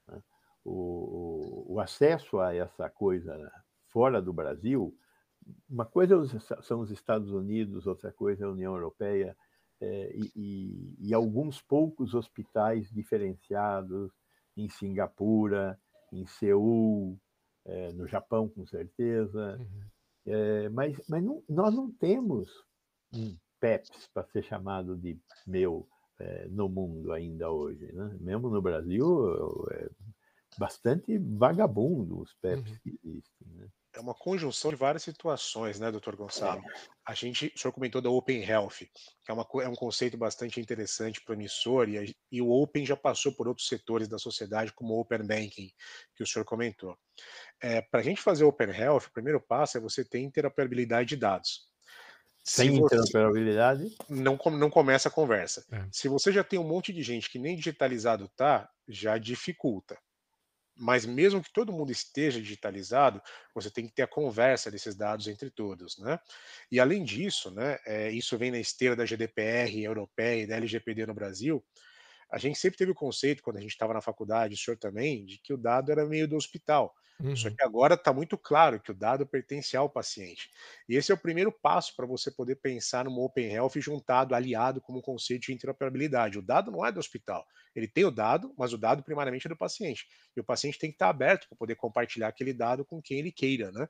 Né? O, o, acesso a essa coisa fora do Brasil, uma coisa são os Estados Unidos, outra coisa é a União Europeia. é, e, e, e, alguns poucos hospitais diferenciados em Singapura, em Seul, é, no Japão, com certeza. Uhum. É, mas mas não, nós não temos um PEPS para ser chamado de meu é, no mundo ainda hoje. Né? Mesmo no Brasil, é bastante vagabundo os PEPs uhum. que existem. Né? é uma conjunção de várias situações, né, doutor Gonçalo? A gente, o senhor comentou da Open Health, que é, uma, é um conceito bastante interessante, promissor, e, e o Open já passou por outros setores da sociedade, como o Open Banking, que o senhor comentou. É, Para a gente fazer Open Health, o primeiro passo é você ter interoperabilidade de dados. Sem você, interoperabilidade? Não, não começa a conversa. É. Se você já tem um monte de gente que nem digitalizado tá, já dificulta. Mas mesmo que todo mundo esteja digitalizado, você tem que ter a conversa desses dados entre todos, né? E além disso, né, é, isso vem na esteira da GDPR europeia e da LGPD no Brasil, a gente sempre teve o conceito, quando a gente estava na faculdade, o senhor também, de que o dado era meio do hospital. Uhum. Só que agora está muito claro que o dado pertence ao paciente. E esse é o primeiro passo para você poder pensar numa Open Health juntado, aliado como um conceito de interoperabilidade. O dado não é do hospital. Ele tem o dado, mas o dado primariamente é do paciente. E o paciente tem que estar aberto para poder compartilhar aquele dado com quem ele queira, né?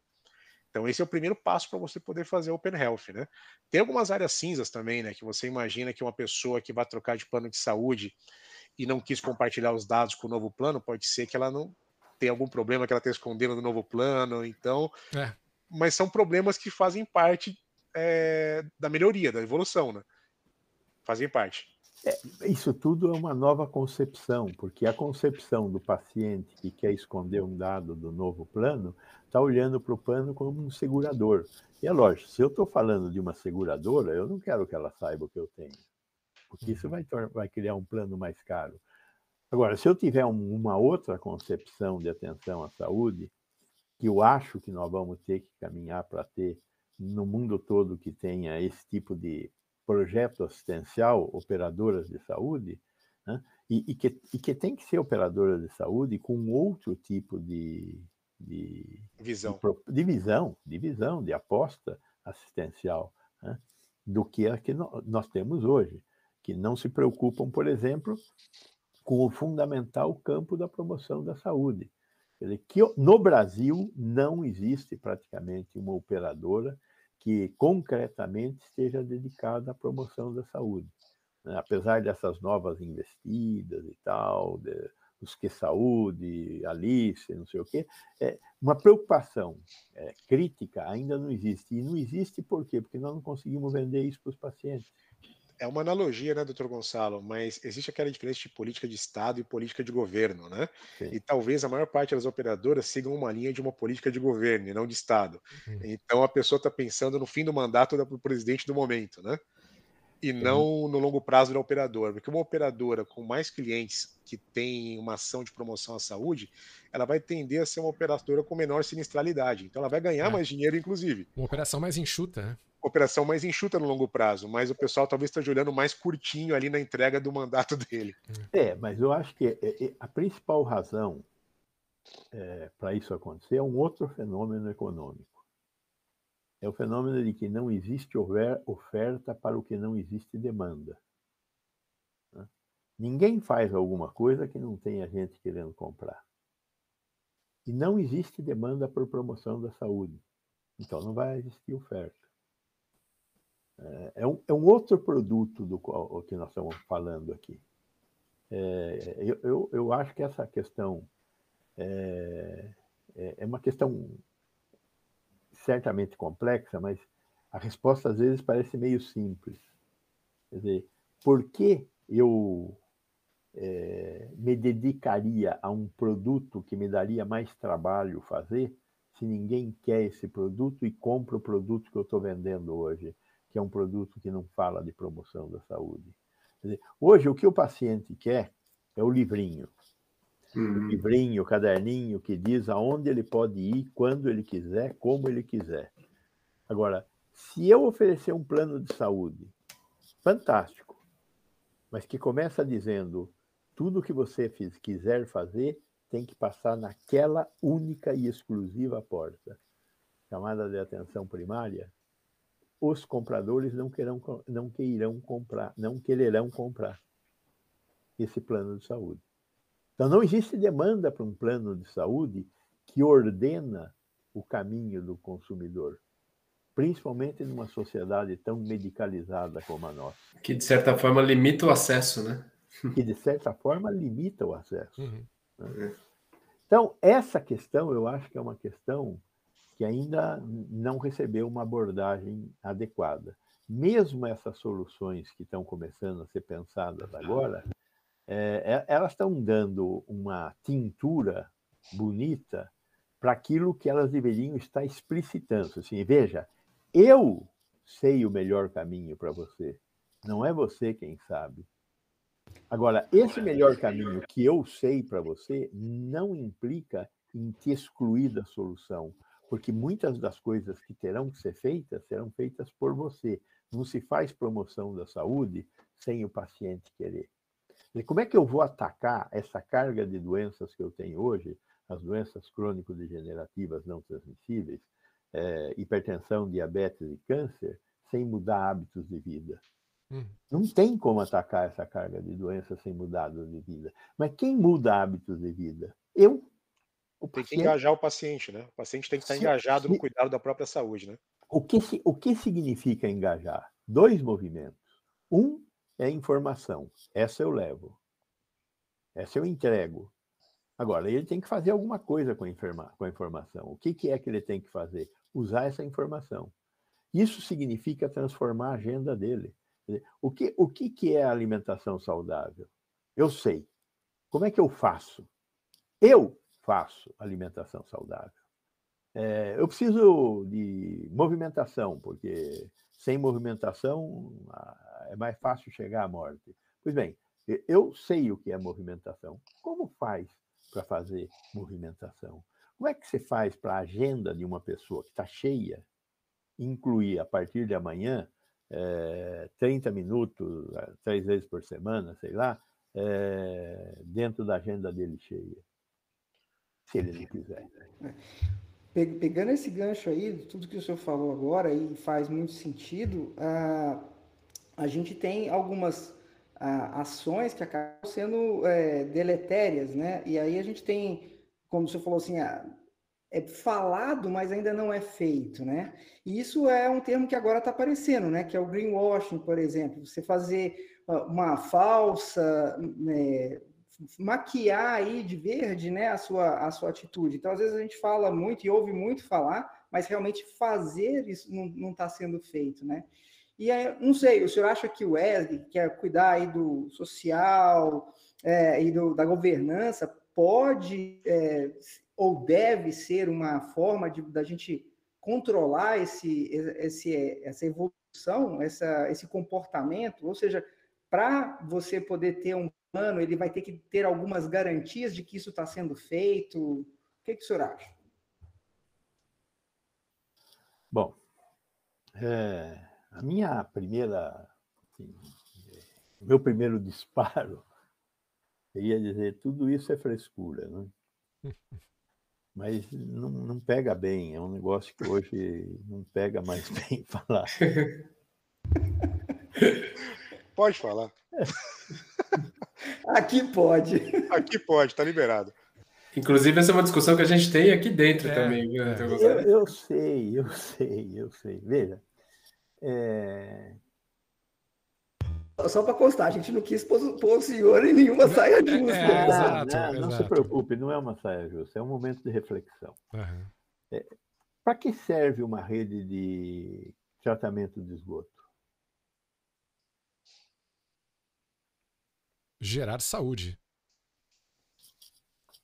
Então esse é o primeiro passo para você poder fazer Open Health, né? Tem algumas áreas cinzas também, né? Que você imagina que uma pessoa que vai trocar de plano de saúde e não quis compartilhar os dados com o novo plano, pode ser que ela não tem algum problema que ela está escondendo no novo plano, então. É. Mas são problemas que fazem parte é, da melhoria, da evolução, né? Fazem parte. É, isso tudo é uma nova concepção, porque a concepção do paciente que quer esconder um dado do novo plano está olhando para o plano como um segurador. E é lógico, se eu estou falando de uma seguradora, eu não quero que ela saiba o que eu tenho, porque isso uhum. vai, vai criar um plano mais caro. Agora, se eu tiver um, uma outra concepção de atenção à saúde, que eu acho que nós vamos ter que caminhar para ter no mundo todo que tenha esse tipo de projeto assistencial, operadoras de saúde, né? e, e, que, e que tem que ser operadoras de saúde com outro tipo de, de visão, de, de visão, de visão, de aposta assistencial, né? do que a que nós temos hoje, que não se preocupam, por exemplo, com o fundamental campo da promoção da saúde. Quer dizer, que no Brasil não existe praticamente uma operadora que concretamente esteja dedicada à promoção da saúde. Né? Apesar dessas novas investidas e tal, de, os que saúde, Alice, não sei o quê, é, uma preocupação é, crítica ainda não existe. E não existe por quê? Porque nós não conseguimos vender isso para os pacientes é uma analogia, né, doutor Gonçalo? Mas existe aquela diferença de política de Estado e política de governo, né? Sim. E talvez a maior parte das operadoras sigam uma linha de uma política de governo e não de Estado. Uhum. Então a pessoa está pensando no fim do mandato do presidente do momento, né? E não no longo prazo da operadora. Porque uma operadora com mais clientes que tem uma ação de promoção à saúde, ela vai tender a ser uma operadora com menor sinistralidade. Então ela vai ganhar é. mais dinheiro, inclusive. Uma operação mais enxuta, né? operação mais enxuta no longo prazo, mas o pessoal talvez esteja olhando mais curtinho ali na entrega do mandato dele. É, mas eu acho que é, é, a principal razão é, para isso acontecer é um outro fenômeno econômico. É o fenômeno de que não existe oferta para o que não existe demanda. Né? Ninguém faz alguma coisa que não tenha gente querendo comprar. E não existe demanda por promoção da saúde. Então não vai existir oferta. É, é um, é um outro produto do qual, que nós estamos falando aqui. É, eu, eu, eu, acho que essa questão é, é, é uma questão certamente complexa, mas a resposta às vezes parece meio simples. Quer dizer, por que eu é, me dedicaria a um produto que me daria mais trabalho fazer se ninguém quer esse produto e compra o produto que eu estou vendendo hoje? que é um produto que não fala de promoção da saúde. Dizer, hoje, o que o paciente quer é o livrinho. Uhum. O livrinho, o caderninho que diz aonde ele pode ir, quando ele quiser, como ele quiser. Agora, se eu oferecer um plano de saúde fantástico, mas que começa dizendo tudo que você fiz, quiser fazer tem que passar naquela única e exclusiva porta, chamada de atenção primária, os compradores não querão, não queirão comprar, não quererão comprar esse plano de saúde. Então não existe demanda para um plano de saúde que ordena o caminho do consumidor, principalmente numa sociedade tão medicalizada como a nossa. Que de certa forma limita o acesso, né? Que de certa forma limita o acesso. Uhum. Né? Então essa questão eu acho que é uma questão que ainda não recebeu uma abordagem adequada. Mesmo essas soluções que estão começando a ser pensadas agora, é, é elas estão dando uma tintura bonita para aquilo que elas deveriam estar explicitando. Assim, veja, eu sei o melhor caminho para você, não é você quem sabe. Agora, esse melhor caminho que eu sei para você não implica em te excluir da solução, porque muitas das coisas que terão que ser feitas serão feitas por você. Não se faz promoção da saúde sem o paciente querer. E como é que eu vou atacar essa carga de doenças que eu tenho hoje, as doenças crônico-degenerativas não transmissíveis, é, hipertensão, diabetes e câncer, sem mudar hábitos de vida? Hum. Não tem como atacar essa carga de doenças sem mudar hábitos de vida. Mas quem muda hábitos de vida? Eu o tem que engajar o paciente, né? O paciente tem que estar engajado no cuidado da própria saúde, né? O que, o que significa engajar? Dois movimentos. Um é informação. Essa eu levo. Essa eu entrego. Agora, ele tem que fazer alguma coisa com a, com a informação. O que, que é que ele tem que fazer? Usar essa informação. Isso significa transformar a agenda dele. O que, o que, que é alimentação saudável? Eu sei. Como é que eu faço? Eu faço alimentação saudável. É, eu preciso de movimentação, porque sem movimentação é mais fácil chegar à morte. Pois bem, eu sei o que é movimentação. Como faz para fazer movimentação? Como é que você faz para a agenda de uma pessoa que está cheia incluir a partir de amanhã é, 30 minutos, três vezes por semana, sei lá, é, dentro da agenda dele cheia? se ele não quiser. Pegando esse gancho aí, tudo que o senhor falou agora, e faz muito sentido, a, a gente tem algumas a, ações que acabam sendo é, deletérias, né? E aí a gente tem, como senhor falou assim, a, é falado, mas ainda não é feito, né? E isso é um termo que agora está aparecendo, né? Que é o greenwashing, por exemplo. Você fazer uma falsa né, maquiar aí de verde, né, a sua, a sua atitude. Então, às vezes a gente fala muito e ouve muito falar, mas realmente fazer isso não está sendo feito, né? E aí, não sei, o senhor acha que o Wesley, que quer cuidar aí do social é, e do, da governança, pode é, ou deve ser uma forma de da gente controlar esse, esse, essa evolução, essa, esse comportamento? Ou seja, para você poder ter um ano, ele vai ter que ter algumas garantias de que isso está sendo feito? O que, que o senhor acha? Bom, é, a minha primeira, assim, o meu primeiro disparo, eu ia dizer, tudo isso é frescura, né? Mas não, não pega bem, é um negócio que hoje não pega mais bem falar. Pode falar. Aqui pode. Aqui pode, tá liberado. Inclusive, essa é uma discussão que a gente tem aqui dentro é, também. Viu, é. eu, eu, sei, eu sei, eu sei. Veja, é... Só para constar, a gente não quis pôr, o senhor em nenhuma saia é, justa. É, exato, não, não se preocupe, não é uma saia justa, é um momento de reflexão. Uhum. para que serve uma rede de tratamento de esgoto? gerar saúde.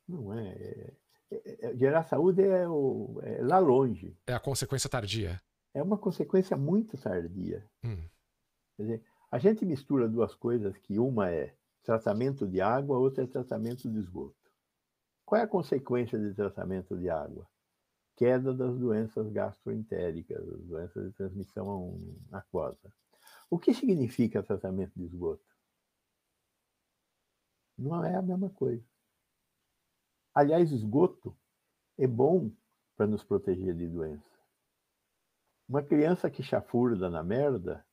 Não é. é, é, é gerar saúde é, o, é, lá longe. É a consequência tardia. É uma consequência muito tardia. Hum. Quer dizer, a gente mistura duas coisas que uma é tratamento de água, outra é tratamento de esgoto. Qual é a consequência de tratamento de água? Queda das doenças gastroentéricas, doenças de transmissão aquosa. O que significa tratamento de esgoto? Não é a mesma coisa. Aliás, esgoto é bom para nos proteger de doença. Uma criança que chafurda na merda,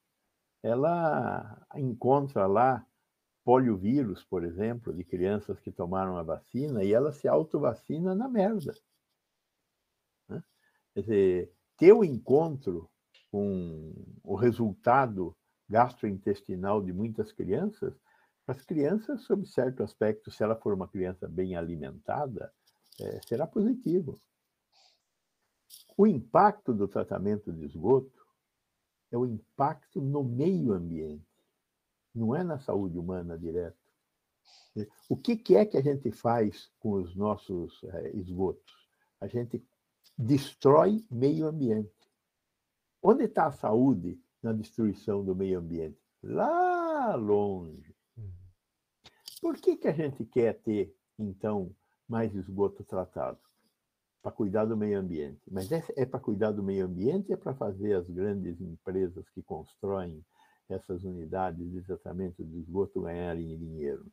ela encontra lá poliovírus, por exemplo, de crianças que tomaram a vacina e ela se autovacina na merda. Né? Quer dizer, ter o encontro com o resultado gastrointestinal de muitas crianças, as crianças, sob certo aspecto, se ela for uma criança bem alimentada, é, será positivo. O impacto do tratamento de esgoto é o impacto no meio ambiente, não é na saúde humana direto. O que, que é que a gente faz com os nossos é, esgotos? A gente destrói meio ambiente. Onde está a saúde na destruição do meio ambiente? Lá longe. Uhum. Por que, que a gente quer ter, então, mais esgoto tratado? Para cuidar do meio ambiente. Mas é, para cuidar do meio ambiente é para fazer as grandes empresas que constroem essas unidades de tratamento de esgoto ganharem dinheiro?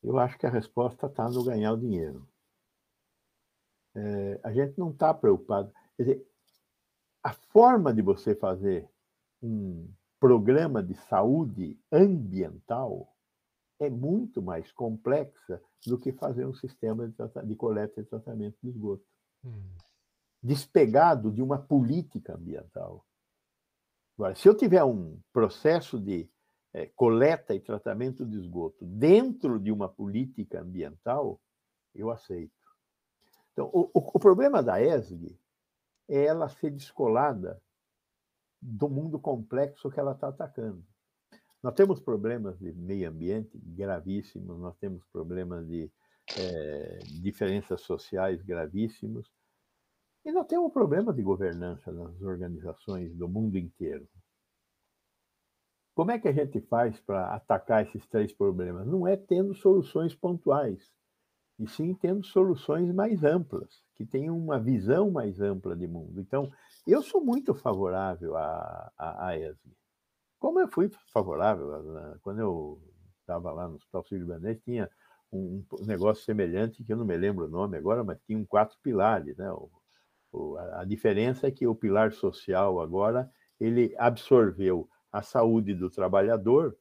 Eu acho que a resposta está no ganhar o dinheiro. É, a gente não está preocupado. Quer dizer, a forma de você fazer um programa de saúde ambiental é muito mais complexa do que fazer um sistema de, de coleta e tratamento de esgoto. Hum. Despegado de uma política ambiental. Agora, se eu tiver um processo de é, coleta e tratamento de esgoto dentro de uma política ambiental, eu aceito. Então, o, o problema da ESG é ela ser descolada do mundo complexo que ela está atacando. Nós temos problemas de meio ambiente gravíssimos, nós temos problemas de é, diferenças sociais gravíssimos, e nós temos um problema de governança nas organizações do mundo inteiro. Como é que a gente faz para atacar esses três problemas? Não é tendo soluções pontuais e sim tendo soluções mais amplas, que tenham uma visão mais ampla de mundo. Então, eu sou muito favorável à, à, à ESG. Como eu fui favorável, né, quando eu estava lá no Hospital Sírio-Libanês, tinha um, negócio semelhante, que eu não me lembro o nome agora, mas tinha quatro pilares. Né? O, o, a diferença é que o pilar social agora, ele absorveu a saúde do trabalhador,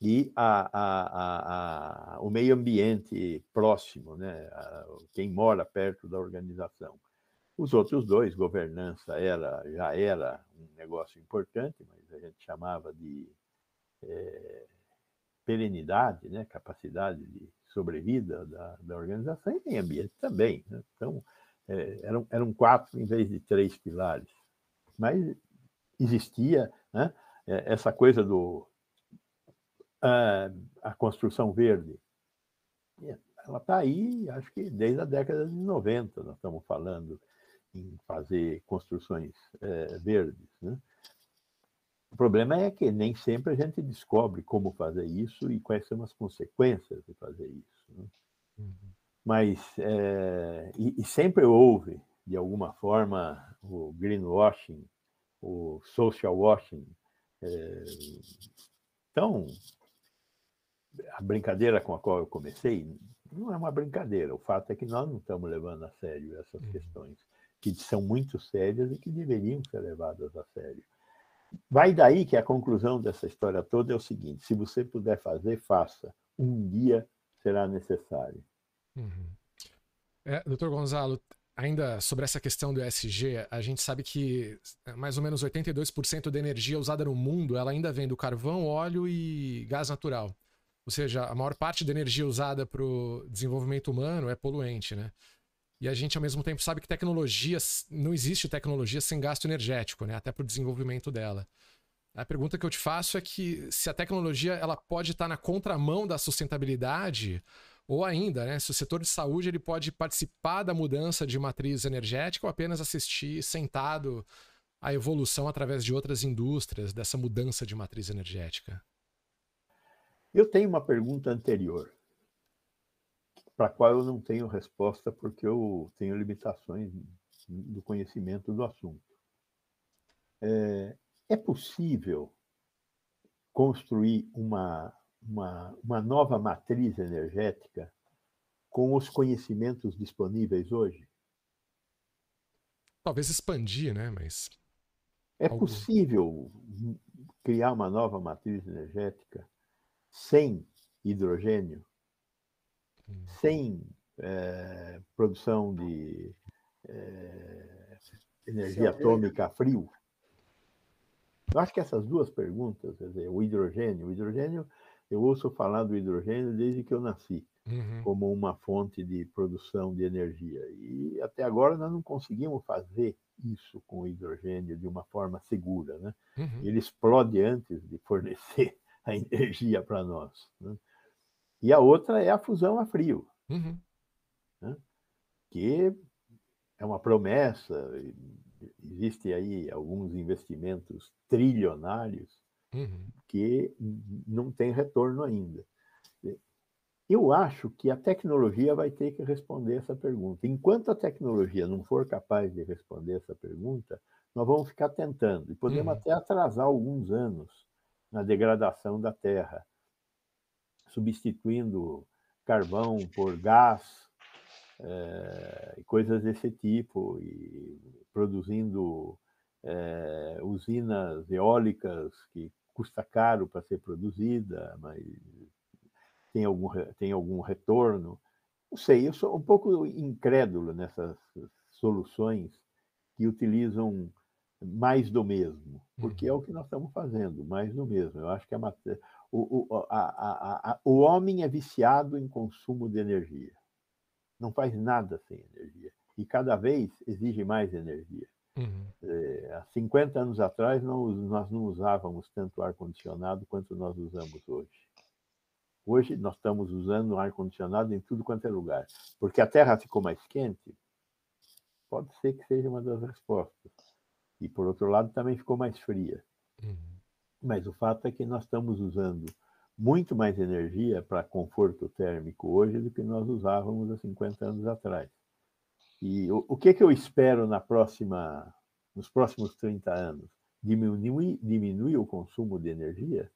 e a, a, a, o meio ambiente próximo, né? quem mora perto da organização. Os outros dois, governança era já era um negócio importante, mas a gente chamava de é, perenidade, né? capacidade de sobrevida da, da organização e meio ambiente também. Né? Então, é, eram, eram quatro em vez de três pilares. Mas existia né? essa coisa do a, a construção verde. Ela está aí, acho que desde a década de 90 nós estamos falando em fazer construções é, verdes. Né? O problema é que nem sempre a gente descobre como fazer isso e quais são as consequências de fazer isso. Né? Uhum. Mas, é, e, e, sempre houve, de alguma forma, o greenwashing, o social washing. É, então, a brincadeira com a qual eu comecei não é uma brincadeira. O fato é que nós não estamos levando a sério essas uhum. questões, que são muito sérias e que deveriam ser levadas a sério. Vai daí que a conclusão dessa história toda é o seguinte: se você puder fazer, faça. Um dia será necessário. Uhum. É, doutor Gonzalo, ainda sobre essa questão do ESG, a gente sabe que mais ou menos 82% da energia usada no mundo ela ainda vem do carvão, óleo e gás natural. Ou seja, a maior parte da energia usada para o desenvolvimento humano é poluente, né? E a gente, ao mesmo tempo, sabe que tecnologia, não existe tecnologia sem gasto energético, né? Até para o desenvolvimento dela. A pergunta que eu te faço é que se a tecnologia ela pode estar na contramão da sustentabilidade, ou ainda, né, se o setor de saúde ele pode participar da mudança de matriz energética ou apenas assistir sentado à evolução através de outras indústrias dessa mudança de matriz energética. Eu tenho uma pergunta anterior, para a qual eu não tenho resposta porque eu tenho limitações do conhecimento do assunto. É, é possível construir uma, uma, uma nova matriz energética com os conhecimentos disponíveis hoje? talvez expandir, né? Mas. É algo... possível criar uma nova matriz energética sem hidrogênio. Sem é, produção de é, energia atômica a frio? Eu acho que essas duas perguntas, quer dizer, o hidrogênio, o hidrogênio, eu ouço falar do hidrogênio desde que eu nasci, uhum. como uma fonte de produção de energia. E até agora nós não conseguimos fazer isso com o hidrogênio de uma forma segura. Né? Uhum. Ele explode antes de fornecer a energia para nós. Né? E a outra é a fusão a frio, uhum. né? que é uma promessa, existem aí alguns investimentos trilionários uhum. que não tem retorno ainda. Eu acho que a tecnologia vai ter que responder essa pergunta. Enquanto a tecnologia não for capaz de responder essa pergunta, nós vamos ficar tentando e podemos uhum. até atrasar alguns anos na degradação da terra, substituindo carvão por gás, é, coisas desse tipo, e produzindo é, usinas eólicas que custa caro para ser produzida, mas tem algum, tem algum retorno. Não sei, eu sou um pouco incrédulo nessas soluções que utilizam mais do mesmo, porque é o uhum. que nós estamos fazendo, mais do mesmo. Eu acho que a, o, o, a, a, a, o homem é viciado em consumo de energia. Não faz nada sem energia. E cada vez exige mais energia. Uhum. É, há 50 anos atrás, não, nós não usávamos tanto ar-condicionado quanto nós usamos hoje. Hoje, nós estamos usando ar-condicionado em tudo quanto é lugar. Porque a Terra ficou mais quente? Pode ser que seja uma das respostas. E, por outro lado, também ficou mais fria. Uhum. Mas o fato é que nós estamos usando muito mais energia para conforto térmico hoje do que nós usávamos há 50 anos atrás. E o, o que, que eu espero na próxima, nos próximos 30 anos? Diminuir, diminuir o consumo de energia,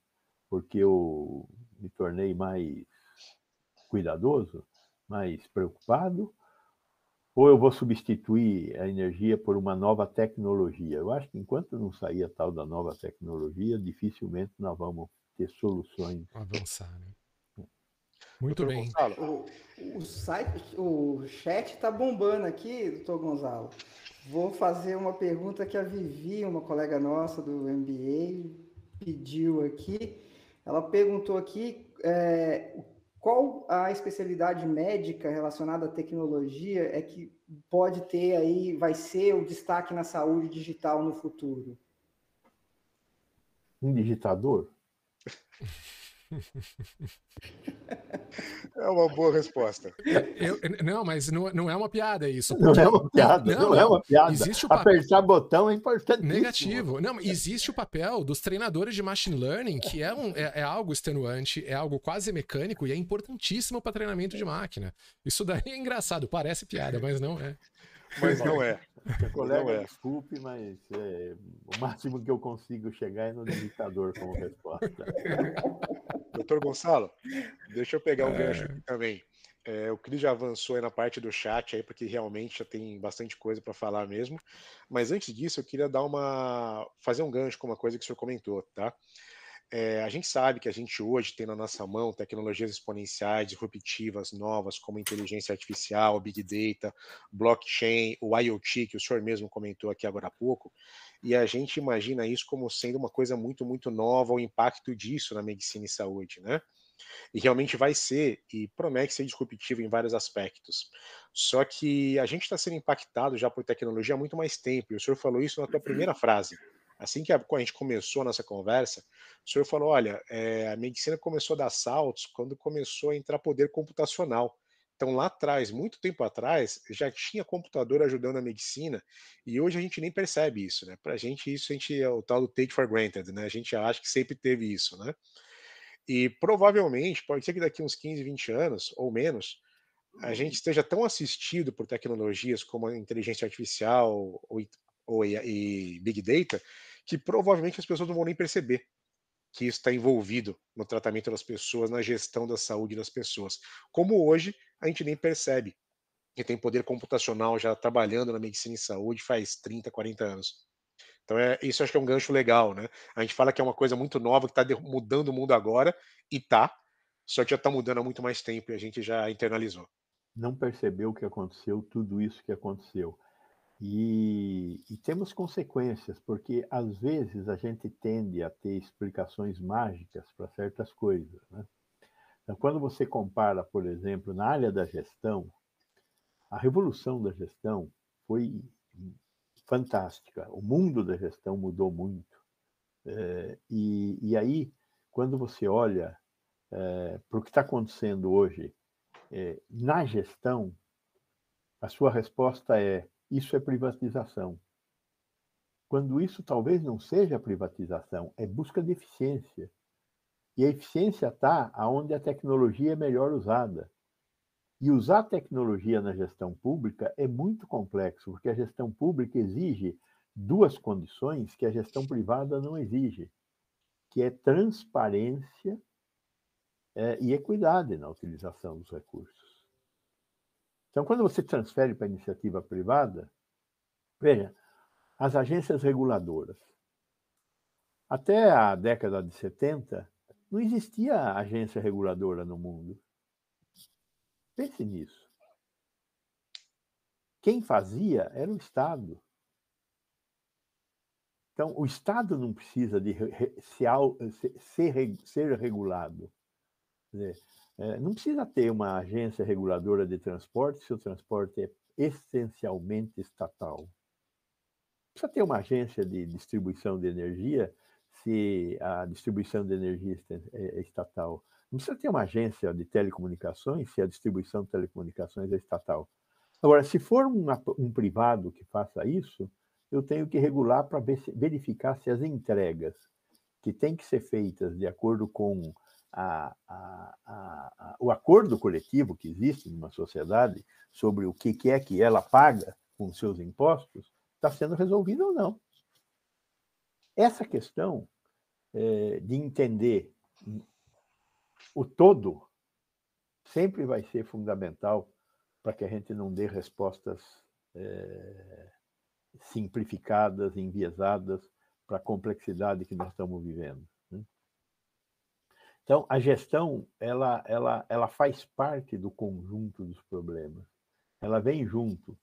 porque eu me tornei mais cuidadoso, mais preocupado, ou eu vou substituir a energia por uma nova tecnologia? Eu acho que enquanto não sair a tal da nova tecnologia, dificilmente nós vamos ter soluções. Avançar, né? Muito doutor bem. O, o, site, o chat está bombando aqui, doutor Gonzalo. Vou fazer uma pergunta que a Vivi, uma colega nossa do MBA, pediu aqui. Ela perguntou aqui é, qual a especialidade médica relacionada à tecnologia é que pode ter aí, vai ser o destaque na saúde digital no futuro? Um digitador? É uma boa resposta. Eu, não, mas não, não é uma piada isso. Não é uma piada. Não, não é uma piada. Existe o papel... Apertar botão é importante. Negativo. Não, existe o papel dos treinadores de machine learning, que é, um, é, é algo extenuante, é algo quase mecânico e é importantíssimo para treinamento de máquina. Isso daí é engraçado, parece piada, mas não é. Mas não é. Colega, não é. desculpe, mas é, o máximo que eu consigo chegar é no digitador como resposta. Doutor Gonçalo, deixa eu pegar um gancho aqui também. É, o Cris já avançou aí na parte do chat aí, porque realmente já tem bastante coisa para falar mesmo. Mas antes disso, eu queria dar uma. fazer um gancho com uma coisa que o senhor comentou, tá? É, a gente sabe que a gente hoje tem na nossa mão tecnologias exponenciais, disruptivas, novas, como inteligência artificial, big data, blockchain, o IoT, que o senhor mesmo comentou aqui agora há pouco, e a gente imagina isso como sendo uma coisa muito, muito nova, o impacto disso na medicina e saúde, né? E realmente vai ser, e promete ser disruptivo em vários aspectos. Só que a gente está sendo impactado já por tecnologia há muito mais tempo, e o senhor falou isso na tua primeira frase Assim que a, a gente começou a nossa conversa, o senhor falou: olha, é, a medicina começou a dar saltos quando começou a entrar poder computacional. Então, lá atrás, muito tempo atrás, já tinha computador ajudando a medicina e hoje a gente nem percebe isso, né? Para a gente, isso a gente é o tal do take for granted, né? A gente acha que sempre teve isso, né? E provavelmente, pode ser que daqui uns 15, 20 anos ou menos, a gente esteja tão assistido por tecnologias como a inteligência artificial ou, ou e, e Big Data que provavelmente as pessoas não vão nem perceber que isso está envolvido no tratamento das pessoas, na gestão da saúde das pessoas. Como hoje a gente nem percebe que tem poder computacional já trabalhando na medicina e saúde faz 30, 40 anos. Então, é, isso acho que é um gancho legal, né? A gente fala que é uma coisa muito nova, que está mudando o mundo agora, e tá, só que já está mudando há muito mais tempo e a gente já internalizou. Não percebeu o que aconteceu, tudo isso que aconteceu. E, e, temos consequências, porque às vezes a gente tende a ter explicações mágicas para certas coisas. Né? Então, quando você compara, por exemplo, na área da gestão, a revolução da gestão foi fantástica. O mundo da gestão mudou muito. É, e, e, aí, quando você olha é, para o que está acontecendo hoje é, na gestão, a sua resposta é: isso é privatização. Quando isso talvez não seja privatização, é busca de eficiência. E a eficiência está onde a tecnologia é melhor usada. E usar tecnologia na gestão pública é muito complexo, porque a gestão pública exige duas condições que a gestão privada não exige, que é transparência é, e equidade na utilização dos recursos. Então, quando você transfere para a iniciativa privada, veja, as agências reguladoras. Até a década de 70, não existia agência reguladora no mundo. Pense nisso. Quem fazia era o Estado. Então, o Estado não precisa de ser, ser regulado. É, não precisa ter uma agência reguladora de transporte se o transporte é essencialmente estatal. Precisa ter uma agência de distribuição de energia se a distribuição de energia é estatal. Não precisa ter uma agência de telecomunicações se a distribuição de telecomunicações é estatal. Agora, se for um privado que faça isso, eu tenho que regular para verificar se as entregas que têm que ser feitas de acordo com a, a, a, o acordo coletivo que existe numa sociedade sobre o que, que é que ela paga com seus impostos está sendo resolvido ou não. Essa questão é, de entender o todo sempre vai ser fundamental para que a gente não dê respostas é, simplificadas, enviesadas para a complexidade que nós estamos vivendo. Então, a gestão ela, ela, ela faz parte do conjunto dos problemas. Ela vem junto.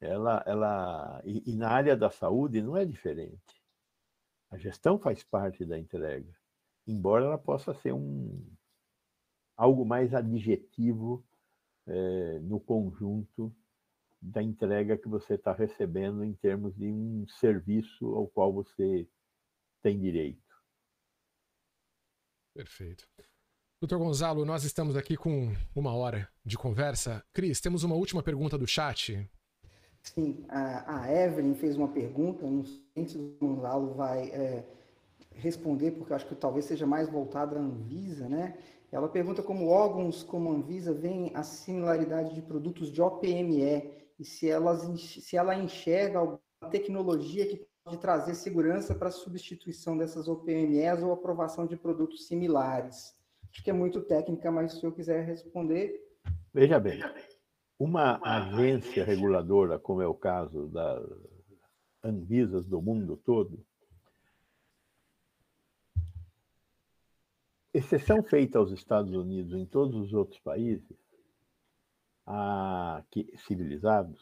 Ela, ela, e, e na área da saúde não é diferente. A gestão faz parte da entrega, embora ela possa ser um, algo mais adjetivo é, no conjunto da entrega que você está recebendo em termos de um serviço ao qual você tem direito. Perfeito. Doutor Gonzalo, nós estamos aqui com uma hora de conversa. Cris, temos uma última pergunta do chat. Sim, a, a Evelyn fez uma pergunta, não sei se o Gonzalo vai é, responder, porque acho que talvez seja mais voltada à Anvisa, né? Ela pergunta como órgãos como a Anvisa veem a similaridade de produtos de OPME e se, elas, se ela enxerga alguma tecnologia que pode trazer segurança para a substituição dessas OPMEs ou aprovação de produtos similares. Acho que é muito técnica, mas se o senhor quiser responder. Veja bem, uma agência reguladora, como é o caso das Anvisas do mundo todo, exceção feita aos Estados Unidos em todos os outros países a, que, civilizados,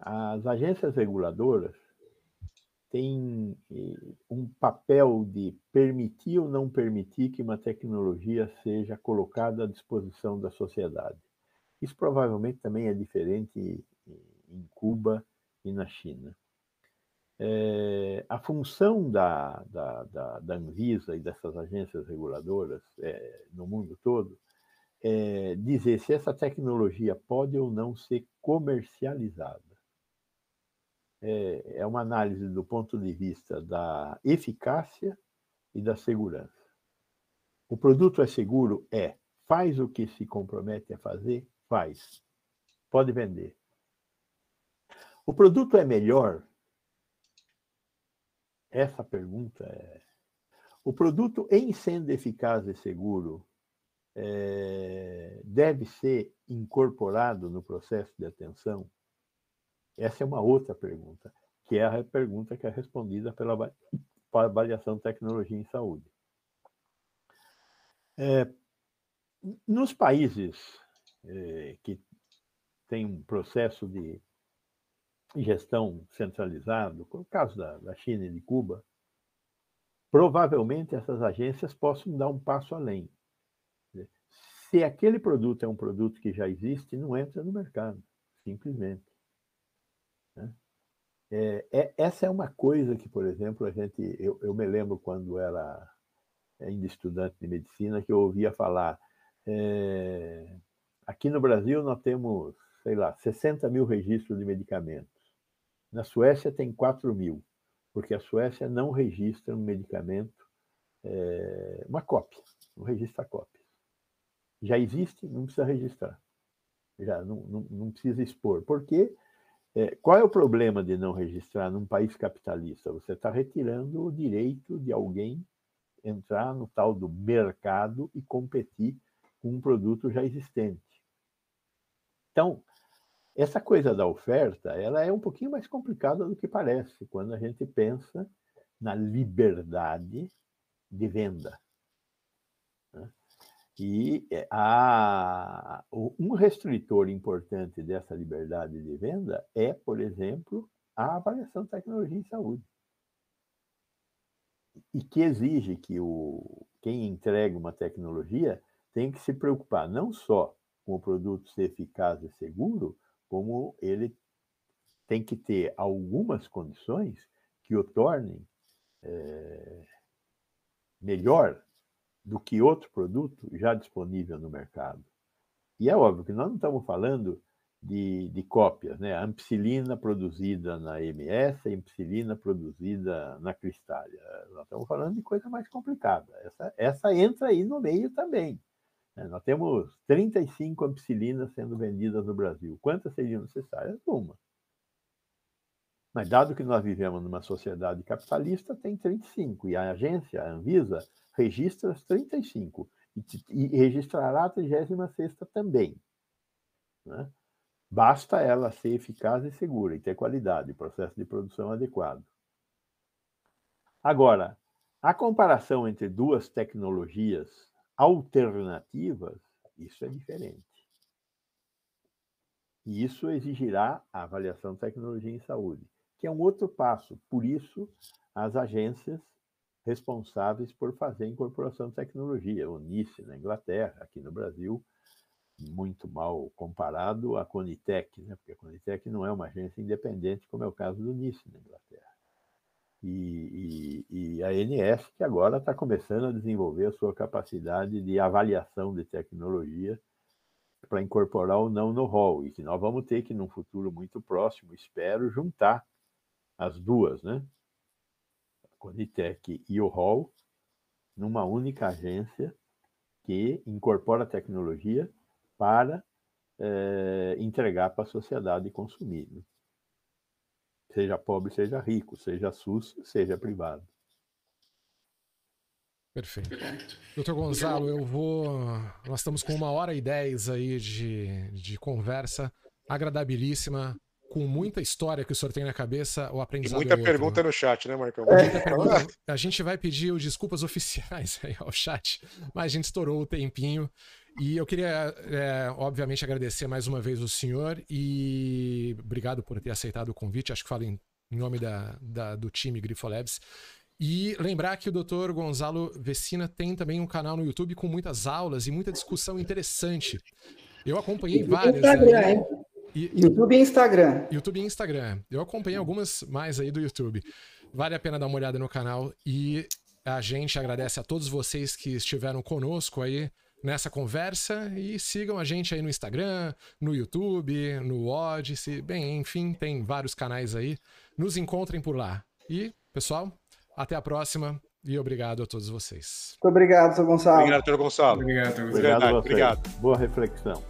as agências reguladoras têm eh, um papel de permitir ou não permitir que uma tecnologia seja colocada à disposição da sociedade. Isso provavelmente também é diferente em Cuba e na China. É, a função da, da, da, da, Anvisa e dessas agências reguladoras é, no mundo todo é dizer se essa tecnologia pode ou não ser comercializada. É, é uma análise do ponto de vista da eficácia e da segurança. O produto é seguro? É. Faz o que se compromete a fazer? Faz. Pode vender. O produto é melhor essa pergunta é: o produto, em sendo eficaz e seguro, é, deve ser incorporado no processo de atenção? Essa é uma outra pergunta, que é a pergunta que é respondida pela avaliação de tecnologia em saúde. É, nos países é, que têm um processo de gestão centralizado, como o caso da, da China e de Cuba, provavelmente essas agências possam dar um passo além. Se aquele produto é um produto que já existe, não entra no mercado, simplesmente. É, é, essa é uma coisa que, por exemplo, a gente, eu, eu me lembro quando era ainda estudante de medicina que eu ouvia falar. É, aqui no Brasil nós temos, sei lá, 60 mil registros de medicamentos. Na Suécia tem 4 mil, porque a Suécia não registra um medicamento, é, uma cópia, não registra cópias. Já existe, não precisa registrar. Já não, não, não precisa expor. Por quê? É, qual é o problema de não registrar num país capitalista? Você está retirando o direito de alguém entrar no tal do mercado e competir com um produto já existente. Então, essa coisa da oferta, ela é um pouquinho mais complicada do que parece quando a gente pensa na liberdade de venda. Né? E a, um restritor importante dessa liberdade de venda é, por exemplo, a avaliação de tecnologia em saúde. E que exige que o, quem entrega uma tecnologia tem que se preocupar não só com o produto ser eficaz e seguro, como ele tem que ter algumas condições que o tornem é, melhor do que outro produto já disponível no mercado. E é óbvio que nós não estamos falando de, de cópias, né? A ampicilina produzida na MS, a ampicilina produzida na Cristália. Nós estamos falando de coisa mais complicada. Essa, essa entra aí no meio também. Né? Nós temos 35 ampicilinas sendo vendidas no Brasil. Quantas seriam necessárias? Uma. Mas, dado que nós vivemos numa sociedade capitalista, tem 35. E a agência, a Anvisa, registra as 35. E, registrará a 36 também. Né? Basta ela ser eficaz e segura e ter qualidade, processo de produção adequado. Agora, a comparação entre duas tecnologias alternativas, isso é diferente. E isso exigirá a avaliação de tecnologia em saúde, que é um outro passo. Por isso, as agências responsáveis por fazer incorporação de tecnologia, o NICE na Inglaterra, aqui no Brasil, muito mal comparado à Conitec, né? porque a Conitec não é uma agência independente, como é o caso do NICE na Inglaterra e, e, e a NS, que agora está começando a desenvolver a sua capacidade de avaliação de tecnologia para incorporar ou não no rol, e que nós vamos ter que, num futuro muito próximo, espero, juntar as duas, né? A Conitec e o rol, numa única agência que incorpora a tecnologia para é, entregar para a sociedade consumir. Né? Seja pobre, seja rico, seja SUS, seja privado. Perfeito. Doutor Gonzalo, eu vou. Nós estamos com uma hora e dez aí de, de conversa agradabilíssima, com muita história que o senhor tem na cabeça, o aprendizado. E muita é pergunta no chat, né, Marcão? É. A gente vai pedir desculpas oficiais aí ao chat, mas a gente estourou o tempinho. E eu queria, é, obviamente, agradecer mais uma vez o senhor e obrigado por ter aceitado o convite. Acho que falo em, nome da, da, do time Grifolabs. E lembrar que o Dr. Gonzalo Vecina tem também um canal no YouTube com muitas aulas e muita discussão interessante. Eu acompanhei várias. Instagram, aí. E, YouTube e Instagram. YouTube e Instagram. Eu acompanhei algumas mais aí do YouTube. Vale a pena dar uma olhada no canal e a gente agradece a todos vocês que estiveram conosco aí nessa conversa e sigam a gente aí no Instagram, no YouTube, no Odyssey, bem, enfim, tem vários canais aí. Nos encontrem por lá. E, pessoal, até a próxima e obrigado a todos vocês. Muito obrigado, Sr. Gonçalo. Obrigado. Gonçalo. Obrigado, Obrigado, obrigado. Boa reflexão.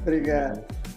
Obrigado.